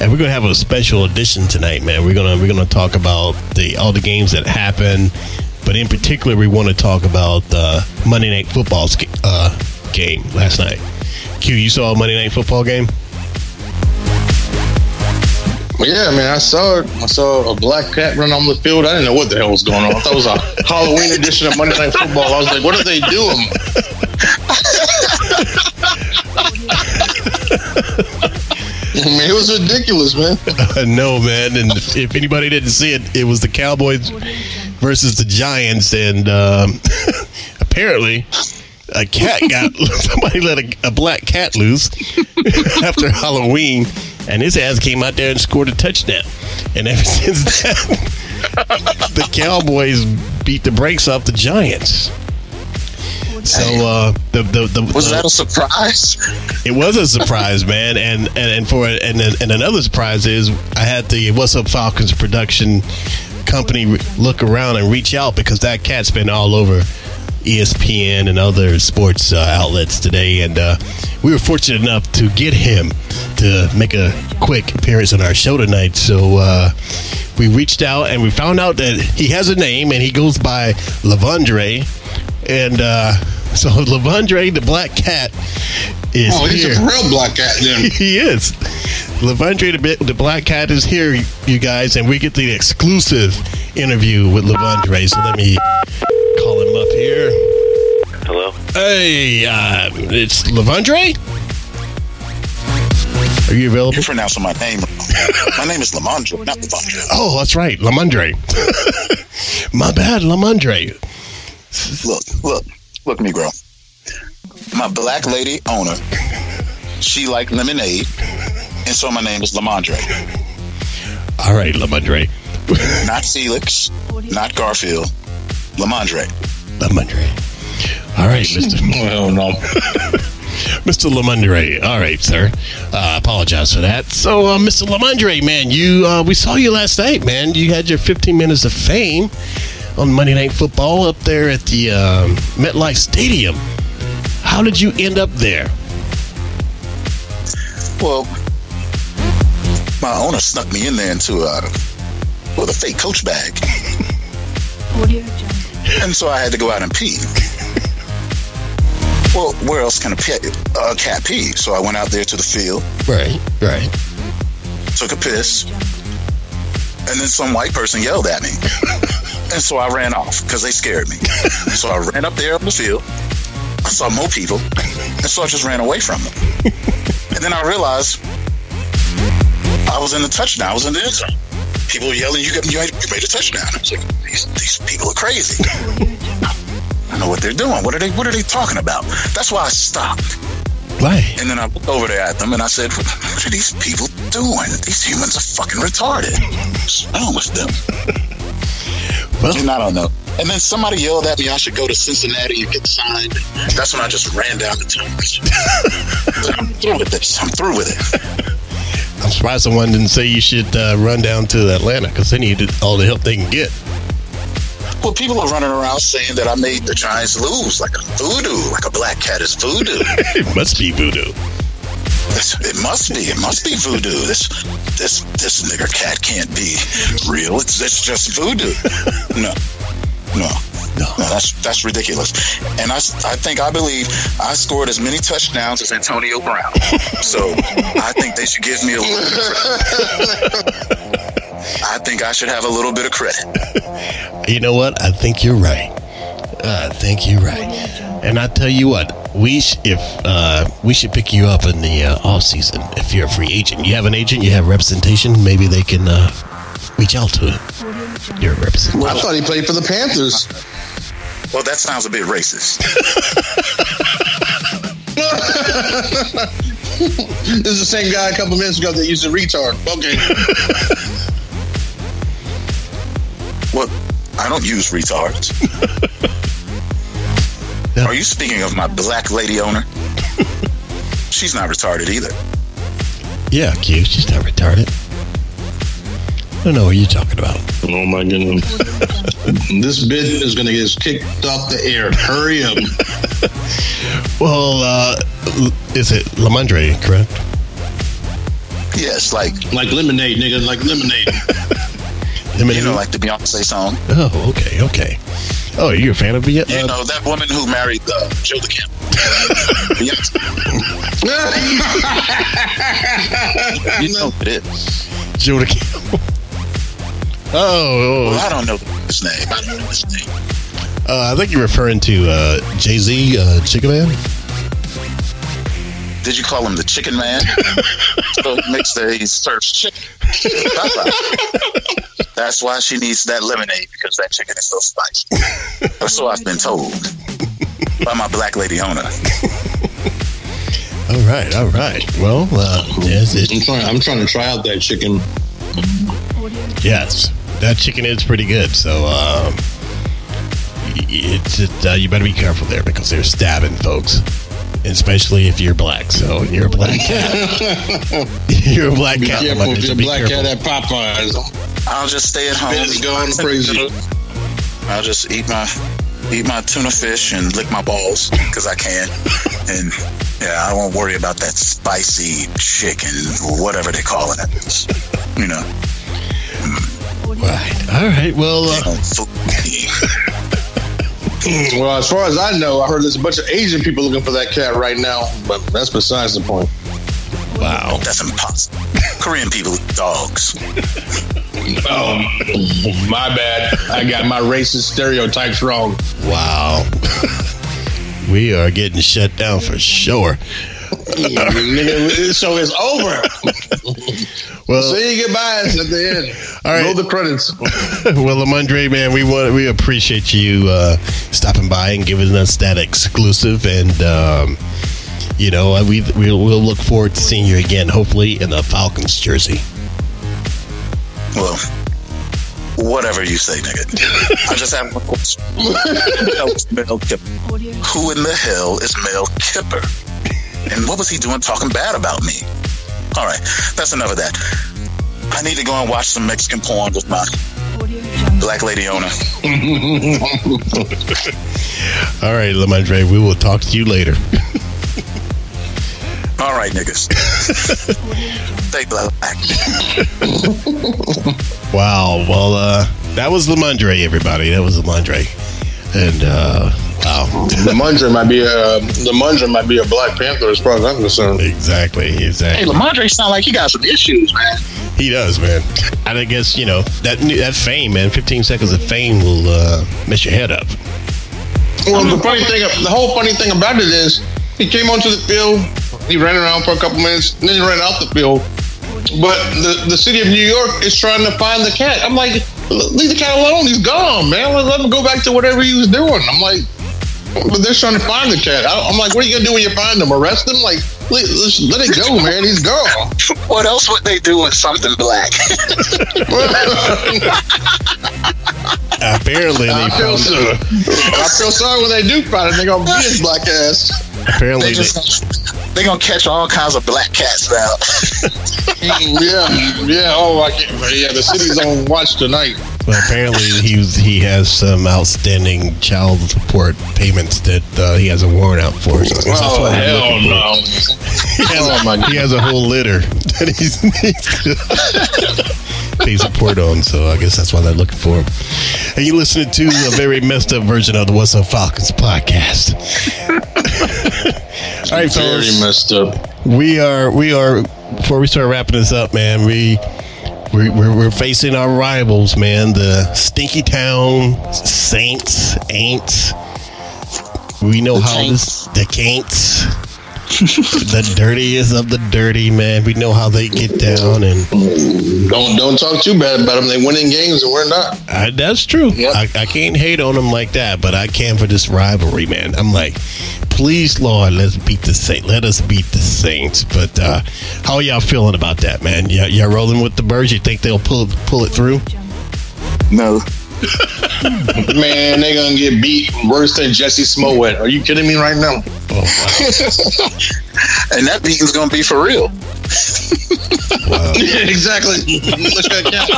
And we're gonna have a special edition tonight, man. We're gonna we're gonna talk about the all the games that happened, but in particular, we want to talk about uh, Monday Night Football's uh, game last night. Q, you saw a Monday Night Football game? Well, yeah, man, I saw it. I saw a black cat run on the field. I didn't know what the hell was going on. I thought it was a [laughs] Halloween edition of Monday Night Football. I was like, what are they doing? [laughs] [laughs] I mean, it was ridiculous, man. [laughs] no, man. And if anybody didn't see it, it was the Cowboys versus the Giants, and um, [laughs] apparently, a cat got somebody let a, a black cat loose after Halloween, and his ass came out there and scored a touchdown. And ever since then, the Cowboys beat the brakes off the Giants. So uh, the the, the Was the- that a surprise? [laughs] it was a surprise, man, and and, and for and and another surprise is I had the What's Up Falcons production company look around and reach out because that cat's been all over ESPN and other sports uh, outlets today, and uh, we were fortunate enough to get him to make a quick appearance on our show tonight. So. Uh, we reached out and we found out that he has a name and he goes by Lavondre. And uh, so [laughs] Lavondre, the black cat, is Oh, he's here. a real black cat then. [laughs] he is. Lavondre, the, bi- the black cat, is here, you guys, and we get the exclusive interview with Lavondre. So let me call him up here. Hello? Hey, uh, it's Lavondre? Are you available? You're pronouncing my name wrong. My name is Lamondre, not Lamondre. Oh, that's right, Lamondre. [laughs] My bad, Lamondre. Look, look, look, Negro. My black lady owner, she liked lemonade, and so my name is Lamondre. All right, Lamondre. [laughs] Not Felix, not Garfield, Lamondre. Lamondre. All right, Mr. [laughs] Well, no. [laughs] Mr. Lamondre. All right, sir. Uh, apologize for that. So, uh, Mr. Lamondre, man, you uh, we saw you last night, man. You had your 15 minutes of fame on Monday Night Football up there at the um, MetLife Stadium. How did you end up there? Well, my owner snuck me in there into a with a fake coach bag, [laughs] and so I had to go out and pee. [laughs] Well, where else can a, pet, a cat pee? So I went out there to the field, Right, right. took a piss, and then some white person yelled at me. [laughs] and so I ran off because they scared me. [laughs] so I ran up there on the field. I saw more people, and so I just ran away from them. and then I realized I was in the touchdown. I was in the end zone. People yelling, "You got you made, a touchdown!" I was like, "These, these people are crazy." I know what they're doing. What are they? What are they talking about? That's why I stopped. Right. And then I looked over there at them and I said, What are these people doing? These humans are fucking retarded. What's wrong with them? Well- and I don't know. And then somebody yelled at me I should go to Cincinnati and get signed. That's when I just ran down the tunnels. [laughs] I'm through with this. I'm through with it. I'm surprised someone didn't say you should uh, run down to Atlanta because they need all the help they can get. Well, people are running around saying that I made the Giants lose like a voodoo, like a black cat is voodoo. [laughs] It must be voodoo. This, it must be. It must be voodoo. This this this nigger cat can't be real. It's it's just voodoo. No, no, No. no. That's that's ridiculous. And I, I think I believe I scored as many touchdowns as Antonio Brown. So I think they should give me a little bit of. I think I should have a little bit of credit. You know what? I think you're right. I think you're right. And I tell you what, we sh- if uh, we should pick you up in the uh, off season if you're a free agent. You have an agent, you have representation. Maybe they can uh, reach out to you. your representation. I thought he played for the Panthers. Well, that sounds a bit racist. [laughs] this is the same guy a couple minutes ago that used a retard. Okay. Well, I don't use retards. [laughs] Yeah. Are you speaking of my black lady owner? [laughs] She's not retarded either. Yeah, Q. She's not retarded. I don't know what you're talking about. Oh my goodness. [laughs] this bit is going to get us kicked off the air. Hurry up. [laughs] Well, uh, is it Lamondre, correct? Yes, like Like lemonade, nigga. Like lemonade. you know, like the Beyonce song. Oh, okay, okay. Oh, you a fan of it? You know that woman who married uh, Joe the Camp. [laughs] Beyonce. You know who it is. Joe the Camel. Oh, Well, oh I don't know his name. I don't know his name. uh, I think you're referring to uh, Jay Z, uh, Chicken Man. Did you call him the Chicken Man? [laughs] so it makes the he serves chicken. [laughs] That's why she needs that lemonade because that chicken is so spicy. Or so I've been told. by my black lady owner. All right, all right. Well, uh, yes, it, I'm trying. I'm trying to try out that chicken. yes, that chicken is pretty good. So, um, it's it, uh, you better be careful there because they're stabbing folks, especially if you're black. So you're a black cat. [laughs] you're a black Be cat. careful if you're be black careful. cat at Popeyes. I'll just stay at home. It's going crazy. I'll just eat my eat my tuna fish and lick my balls because I can, and yeah, I won't worry about that spicy chicken, whatever they call it. You know, Right. All right. Well, uh, [laughs] Mm, well, as far as I know, I heard there's a bunch of Asian people looking for that cat right now, but that's besides the point. wow. that's impossible. Korean people eat dogs. Oh, my bad. I got my racist stereotypes wrong. Wow. [laughs] we are getting shut down for sure. Nigga, so it's over. Well, Say your goodbyes at the end. [laughs] All right. Roll the credits. [laughs] well, Amandre, man, we want we appreciate you uh, stopping by and giving us that exclusive, and um, you know uh, we we'll, we'll look forward to seeing you again, hopefully in the Falcons jersey. Well, whatever you say, nigga. I just have one question. Mel [laughs] Kiper. Who in the hell is Mel Kiper? And what was he doing talking bad about me? All right, that's enough of that. I need to go and watch some Mexican porn with my black lady owner. [laughs] All right, Lamandre, we will talk to you later. [laughs] All right, niggas. [laughs] Stay black. Wow. Well, uh, that was Lamandre, everybody. That was Lamandre, and uh, wow. The Mundra might be a the Mundra might be a Black Panther as far as I'm concerned. Exactly. Exactly. Hey, Exactly. Lamondre sound like he got some issues, man. He does, man. And I guess you know that that fame, man. Fifteen seconds of fame will uh, mess your head up. Well, the funny thing, the whole funny thing about it is, he came onto the field, he ran around for a couple minutes, and then he ran out the field. But the, the city of New York is trying to find the cat. I'm like, leave the cat alone. He's gone, man. Let, let him go back to whatever he was doing. I'm like, but they're trying to find the cat. I, I'm like, what are you gonna do when you find him? Arrest him? Like, let, let's- let it go, man. He's gone. [laughs] What else would they do with something black? [laughs] Apparently, they I feel found, so. I feel sorry when they do find it. They're gonna beat his black ass. Apparently they are just they gonna catch all kinds of black cats now. [laughs] yeah, yeah. Oh, I can't. Yeah, the city's on watch tonight. well, apparently he was, he has some outstanding child support payments that uh, he has a warrant out for. So Oh why I'm hell looking for- no! [laughs] He has, Oh, my he has a whole litter [laughs] that he's pay support on. So I guess that's why they're looking for him. And you listening to a very messed up version of the What's Up Falcons podcast. [laughs] All right, Very fellas. messed up. we are we are before we start wrapping this up man we we're, we're, we're facing our rivals man the stinky town saints aints we know how this the caints the dirtiest of the dirty man we know how they get down and Don't don't talk too bad about them. They winning games and we're not. I, that's true Yep. I, I can't hate on them like that but i can for this rivalry man i'm like please lord let's beat the saint let us beat the saints but uh how are y'all feeling about that man y'all, y'all rolling with the birds you think they'll pull pull it through no. [laughs] Man, they gonna get beat worse than Jussie Smollett. Are you kidding me right now? oh [laughs] And that beating's gonna be for real. wow, [laughs] wow. exactly. Let's go count.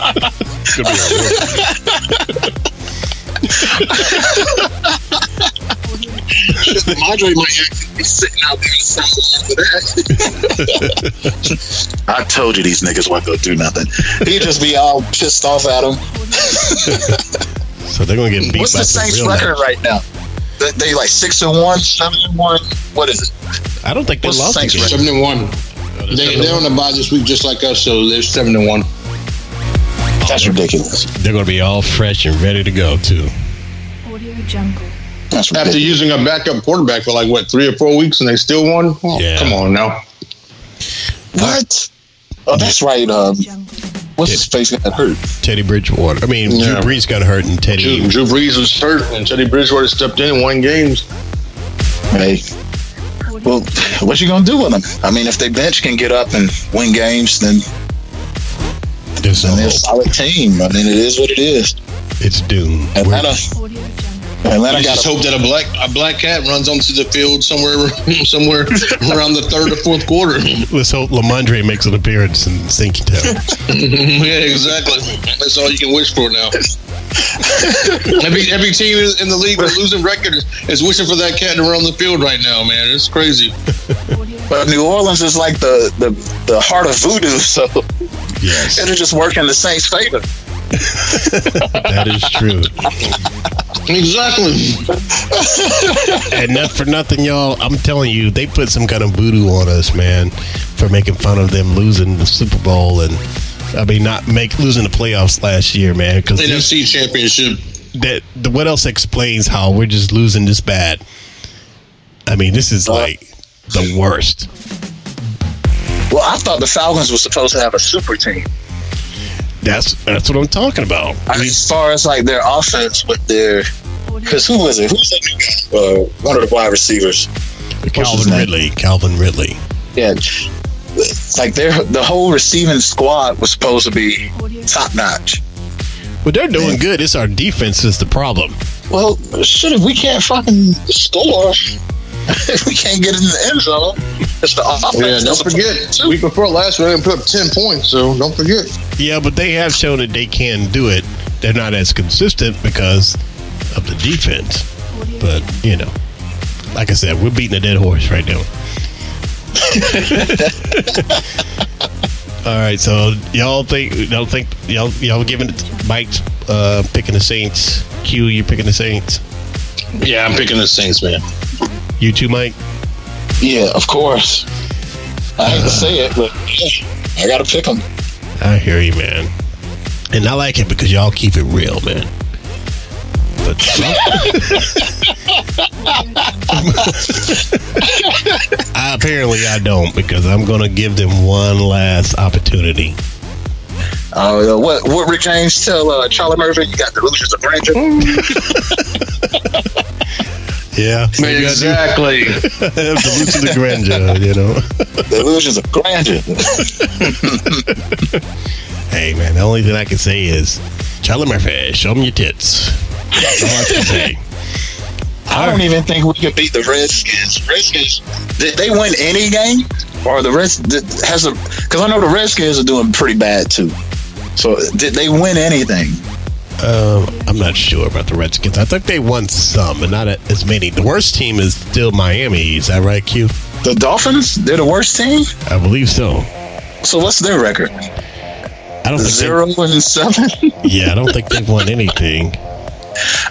It's gonna be a real- Madre might actually be sitting out there in the sideline for that. I told you these niggas won't gonna do nothing. He'd just be all pissed off at him. so they're gonna get beat What's by the Saints record names. right now? They, they like six and one, seven and one. What is it? i don't think they What's the lost the Saints Seven and one. Oh, they, they're on the bye this week just like us, so they're seven and one. That's ridiculous. they're gonna be all fresh and ready to go too Audio Jungle. That's After ridiculous. using a backup quarterback for like what three or four weeks and they still won. Oh, Yeah. Come on now. What? Oh, that's right. Um, Jungle. what's his face got hurt? teddy bridgewater i mean Yeah. drew brees got hurt and teddy Drew, Drew Brees was hurt and Teddy Bridgewater stepped in and won games. Hey, well, what you gonna do with them? I mean, if they bench can get up and win games, then There's then they're a solid team. I mean, it is what it is. It's doomed. Atlanta, Audio Jungle. Atlanta I got just a hope that a black a black cat runs onto the field somewhere [laughs] somewhere around the third or fourth quarter. Let's hope Lamondre makes an appearance in Stinky Town. [laughs] yeah, exactly. That's all you can wish for now. every every team in the league with losing record is, is wishing for that cat to run the field right now, man. It's crazy. But New Orleans is like the the, the heart of voodoo, so yes, it'll just work in the Saints' favor. [laughs] that is true. Exactly. And not for nothing, y'all. I'm telling you, they put some kind of voodoo on us, man, for making fun of them losing the Super Bowl and. I mean, not make losing the playoffs last year, man. Because NFC championship. that the, what else explains how we're just losing this bad? I mean, this is uh, like the worst. Well, I thought the Falcons were supposed to have a super team. That's that's what I'm talking about. As far as like their offense with their, because who was it? Who's that new guy? Uh, one of the wide receivers. Calvin? Ridley. Calvin Ridley. Yeah, like their the whole receiving squad was supposed to be top notch. But they're doing good. It's our defense is the problem. Well, shit, if we can't fucking score, if [laughs] we can't get in the end zone, it's the offense. Yeah, don't that's a- forget. Week before last, we only put up ten points, so don't forget. Yeah, but they have shown that they can do it. They're not as consistent because of the defense. But you know, like I said, we're beating a dead horse right now. [laughs] All right, so y'all think y'all think y'all y'all giving it Mike's uh, picking the Saints. Q, you picking the Saints. Yeah, I'm picking the Saints, man. You too, Mike. Yeah, of course. I hate to say it, but yeah, I gotta pick them. I hear you, man. And I like it because y'all keep it real, man. But [laughs] I, apparently I don't because I'm gonna give them one last opportunity. Uh, what what Rick James tell uh, Charlie Murphy? You got the delusions of grandeur. [laughs] Yeah, so you gotta Exactly. [laughs] salute to grandeur, you know. delusions of grandeur. [laughs] Hey, man, the only thing I can say is, tell Charlie Murphy, show me your tits. That's all I can say. [laughs] I don't even think we could beat the Redskins. Redskins did they win any game? Or the Reds has a because I know the Redskins are doing pretty bad too. So did they win anything? Um, I'm not sure about the Redskins. I think they won some, but not as many. The worst team is still Miami. Is that right, Q? The Dolphins? They're the worst team. I believe so. So what's their record? I don't think Zero and seven. [laughs] Yeah, I don't think they've won anything.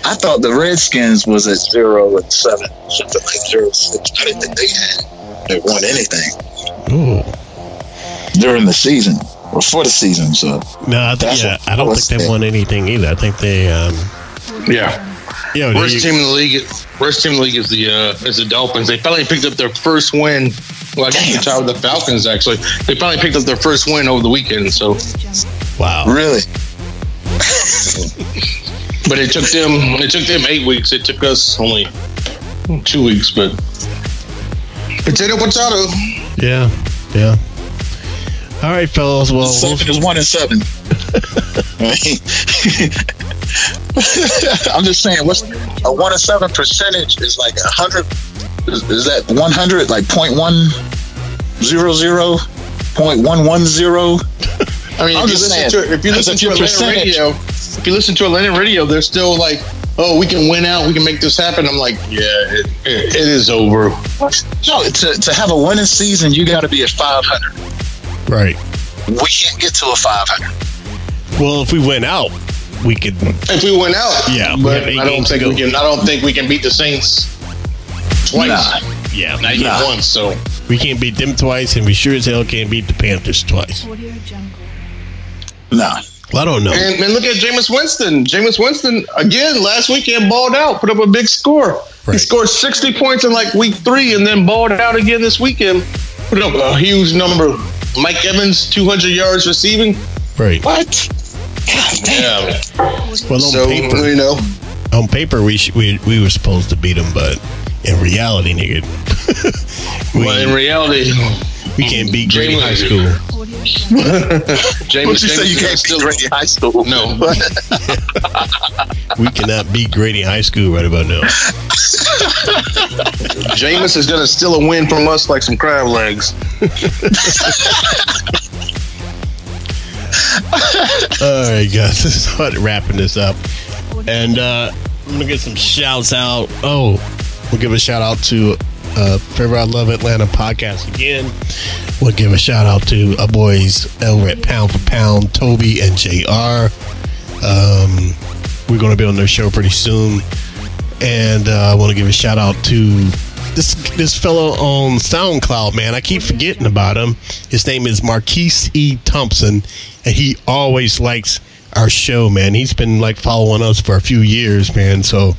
I thought the Redskins was at zero and seven, something like zero. I didn't think they had they won anything Ooh. during the season for the season. So No, I think yeah, I I don't think they've won anything either. I think they um Yeah. you know, Worst they- team in the league. Worst team in the league is the uh, is the Dolphins. They finally picked up their first win. Well, I guess Damn. tied with the Falcons. Actually, they finally picked up their first win over the weekend. So, wow. really, [laughs] but it took them it took them eight weeks. It took us only two weeks. But potato potato. Yeah. Yeah. All right, fellas. Well, we'll seven is one and seven. [laughs] I'm just saying, what's a one and seven percentage is like a hundred. Is, is that one hundred? Like point one zero zero, point one one zero. I mean, I'm if you, just listen saying, to, if you listen to your Atlanta percentage- radio, if you listen to Atlanta radio, they're still like, "Oh, we can win out. We can make this happen." I'm like, "Yeah, it, it, it is over." No, to, to have a winning season, you got to be at 500. Right. We can't get to a 500. Well, if we went out, we could. If we went out, Yeah, but I don't think we can. I don't think we can beat the Saints twice. Nah. Yeah, Not even Nah. once. So we can't beat them twice, and we sure as hell can't beat the Panthers twice. Audio Nah. Well, I don't know. and, and look at Jameis Winston. Jameis Winston again last weekend balled out, put up a big score. He scored 60 points in like week three, and then balled out again this weekend. Put up a huge number. Mike Evans, 200 yards receiving. Right. What? God damn. Yeah. Well, on So paper, you know, on paper, we sh- we we were supposed to beat them, but In reality, nigga, [laughs] we, But in reality, we can't beat Grady James- High School. [laughs] James. What you say? You can't still beat Grady High School? No. [laughs] We cannot beat Grady High School right about now. Jameis is gonna steal a win from us like some crab legs. [laughs] All right, guys, let's start wrapping this up. And uh, I'm gonna get some shouts out. Oh, we'll give a shout out to uh, Forever I Love Atlanta podcast again. We'll give a shout out to our boys at Pound for Pound, Toby and JR. Um, we're gonna be on their show pretty soon, and uh, I want to give a shout out to this this fellow on SoundCloud, man. I keep forgetting about him. His name is Marquise E. Thompson, and he always likes our show, man. He's been like following us for a few years, man. So,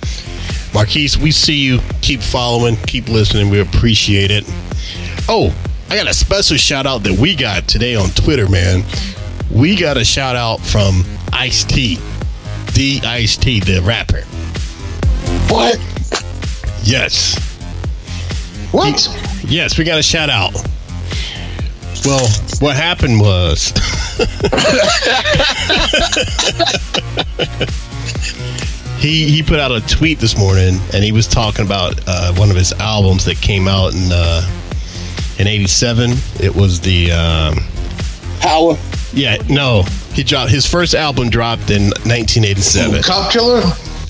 Marquise, we see you. Keep following, keep listening. We appreciate it. Oh, I got a special shout out that we got today on Twitter, man. We got a shout out from Ice T, the Ice T, the rapper. What? Yes. What? Yes, we got a shout out. Well, what happened was [laughs] [laughs] he he put out a tweet this morning, and he was talking about uh, one of his albums that came out in uh, in '87. It was the um, Power. yeah no he dropped his first album dropped in 1987. Cop killer?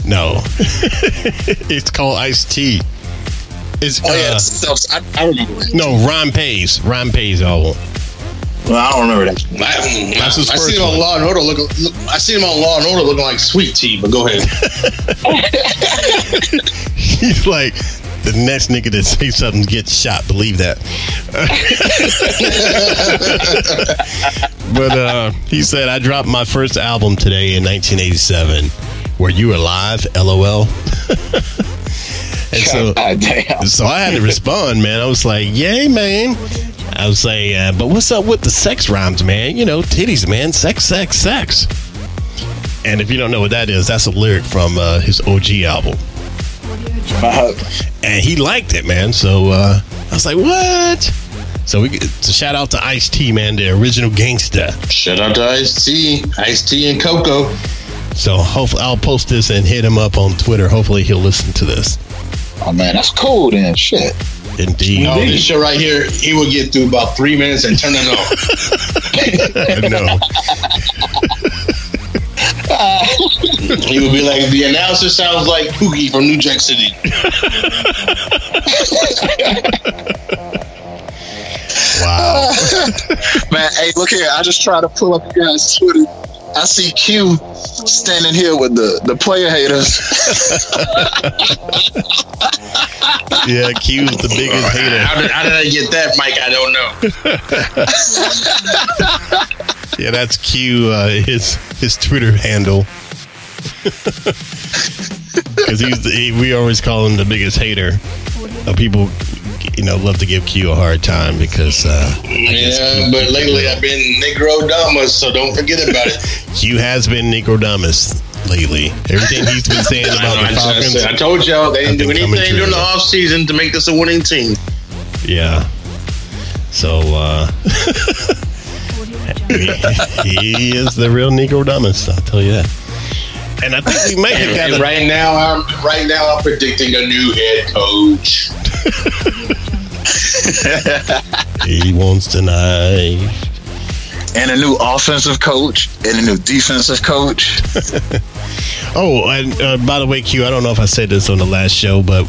No, [laughs] it's called Ice T. It's Oh yeah, uh, I, I remember. No Rhyme Pays Rhyme Pays album. Well, I don't remember that. I, That's his I first see him one. on Law and Order. Look, look, I see him on Law and Order looking like Sweet Tea. But go ahead. [laughs] He's like the next nigga that say something gets shot. Believe that. [laughs] but uh, he said I dropped my first album today in 1987. Were you alive? LOL. [laughs] and [laughs] so, God so I had to respond, man. I was like, "Yay, man!" I was like, uh, "But what's up with the sex rhymes, man? You know, titties, man. Sex, sex, sex." And if you don't know what that is, that's a lyric from uh, his OG album Uh, and he liked it, man. So uh, I was like, "What?" So we so shout out to Ice T, man, the original gangster. Shout out to Ice T, Ice T, and Coco. So hopefully I'll post this and hit him up on Twitter. Hopefully he'll listen to this. Oh man, that's cool then. Shit. Indeed, No, this show right here, he will get through about three minutes and turn it off. [laughs] no, [laughs] he would be like, the announcer sounds like Pookie from New Jack City. [laughs] wow, Man, hey, look here. I just tried to pull up you guys' Twitter. I see Q standing here with the, the player haters. [laughs] yeah, Q's the biggest hater. How did, how did I get that, Mike? I don't know. [laughs] Yeah, that's Q. Uh, his his Twitter handle. [laughs] Because he's the, he, we always call him the biggest hater. Uh, people, you know, love to give Q a hard time because uh, Yeah, but lately I've been Negrodamus, so don't forget about it. [laughs] Q has been Nicodamus lately. Everything he's been saying [laughs] about know, the Falcons. I told y'all they didn't do anything during the true. off season to make this a winning team. Yeah. So uh, [laughs] he, he is the real Nicodamus. I'll tell you that. And I think we might have got And a, right now, I'm right now I'm predicting a new head coach. He wants tonight. and a new offensive coach and a new defensive coach. [laughs] Oh, and uh, by the way, Q, I don't know if I said this on the last show, but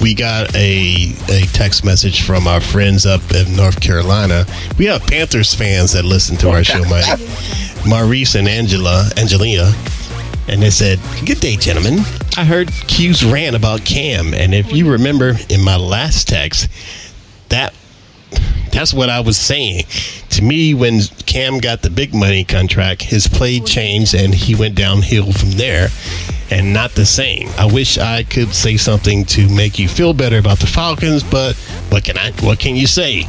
we got a a text message from our friends up in North Carolina. We have Panthers fans that listen to our show, Mike. [laughs] Maurice and Angela, Angelina, and they said, "Good day, gentlemen. I heard Q's rant about Cam, and if you remember in my last text, that that's what I was saying. To me, when Cam got the big money contract, his play changed and he went downhill from there and not the same. I wish I could say something to make you feel better about the Falcons, but what can I what can you say?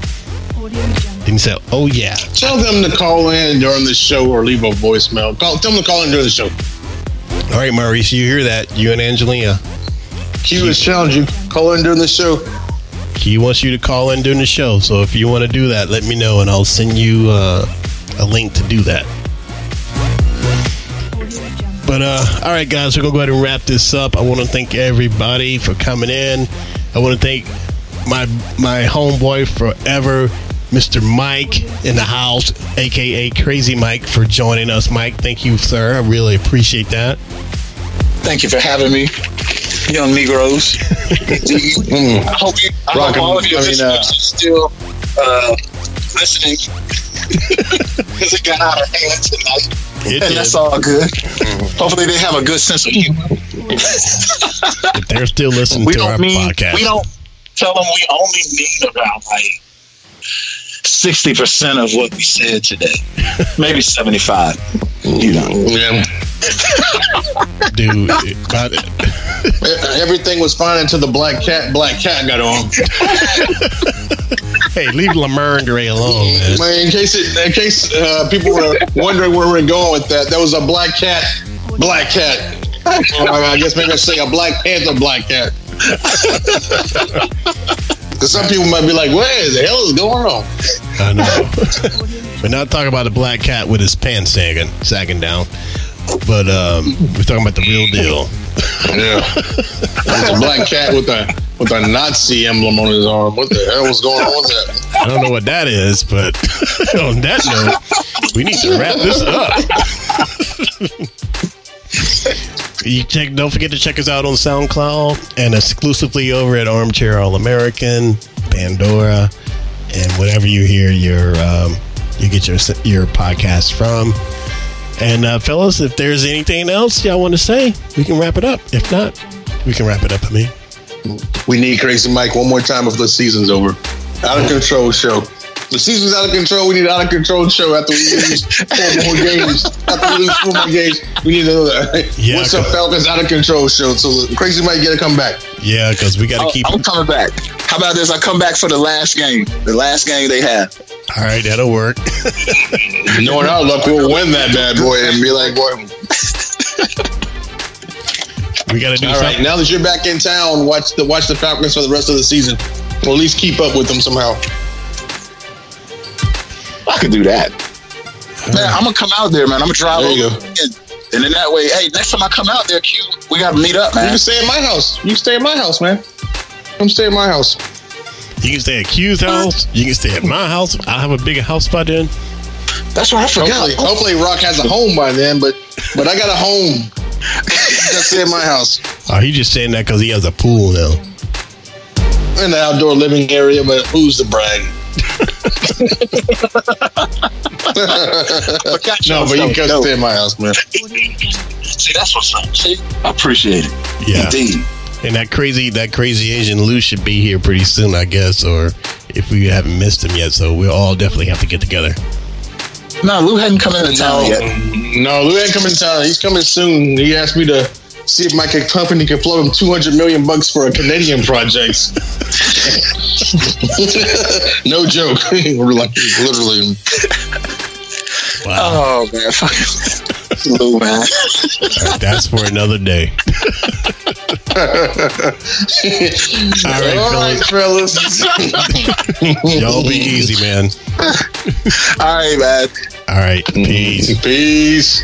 He said, Oh yeah. Tell them to call in during the show or leave a voicemail. Call, tell them to call in during the show. All right, Maurice, you hear that? You and Angelina. Q has challenged you. call in during the show. He wants you to call in during the show. So if you want to do that, let me know and I'll send you uh, a link to do that. But uh, all right, guys, we're gonna go ahead and wrap this up. I want to thank everybody for coming in. I want to thank my my homeboy forever, Mr. Mike in the house, aka Crazy Mike, for joining us. Mike, thank you, sir. I really appreciate that. Thank you for having me, young Negroes. [laughs] I hope you, I hope all of your I mean, listeners uh, are still uh, listening [laughs] because it got out of hand tonight, It and did. that's all good. Hopefully, they have a good sense of humor. If they're still listening we to our don't mean podcast. we don't tell them we only mean about like sixty percent of what we said today, maybe seventy five. You know, Yeah. Dude, about it. [laughs] Everything was fine until the black cat black cat got on. [laughs] Hey, leave Lamar and Gray alone, man. Man, in case it, in case uh, people were wondering where we're going with that, that was a black cat, black cat. Or I guess maybe I say a Black Panther black cat. [laughs] Because some people might be like, "What the hell is going on?" I know. we're not talking about the black cat with his pants sagging, sagging down. But um, we're talking about the real deal. Yeah, it's a black cat with a with a Nazi emblem on his arm. What the hell was going on with that? I don't know what that is, but [laughs] on that note, we need to wrap this up. [laughs] you check. Don't forget to check us out on SoundCloud and exclusively over at Armchair All American, Pandora, and whatever you hear your um, you get your your podcast from. And uh, fellas, if there's anything else y'all want to say, we can wrap it up. If not, we can wrap it up. I mean, We need Crazy Mike one more time before the season's over. Out of control show. The season's out of control. We need an out of control show after we lose four more [laughs] games. After we lose four more games, we need to. [laughs] Yeah, What's up, Falcons? Out of control show. So Crazy might get to come back. yeah, because we got to oh, keep. I'm coming back. How about this? I come back for the last game, the last game they have. All right, that'll work. Knowing our luck, we'll win that bad boy and be like, boy. We got to do All right, something. now that you're back in town, watch the watch the Falcons for the rest of the season, or at least keep up with them somehow. I could do that. Man, I'm gonna come out there, man. I'm gonna drive There you over. go. And, and then that way, hey, next time I come out there, Q, we gotta meet up, man. You can stay at my house. You can stay at my house, man. Come stay at my house. You can stay at Q's house. You can stay at my house. I have a bigger house by then. That's what I forgot. Hopefully, hopefully Rock has a home by then, but but I got a home. Just stay at my house [laughs] Oh, he just saying that because he has a pool now. in the outdoor living area. But who's the brag? But got No, but you can dope. stay at my house, man. See, that's what's up. See, I appreciate it. Yeah. Indeed. And that crazy, that crazy Asian Lou should be here pretty soon, I guess, or if we haven't missed him yet. So we'll all definitely have to get together. No, Lou hadn't come into town No, yet. no, Lou ain't coming to town. He's coming soon. He asked me to see if my company can float him 200 million bucks for a Canadian project. [laughs] no joke. We're [laughs] like literally. Wow. Oh man, fuck Lou, man. All right, that's for another day. All right, [laughs] All right, fellas. Y'all be easy, man. All right, man. All right. Peace. Peace.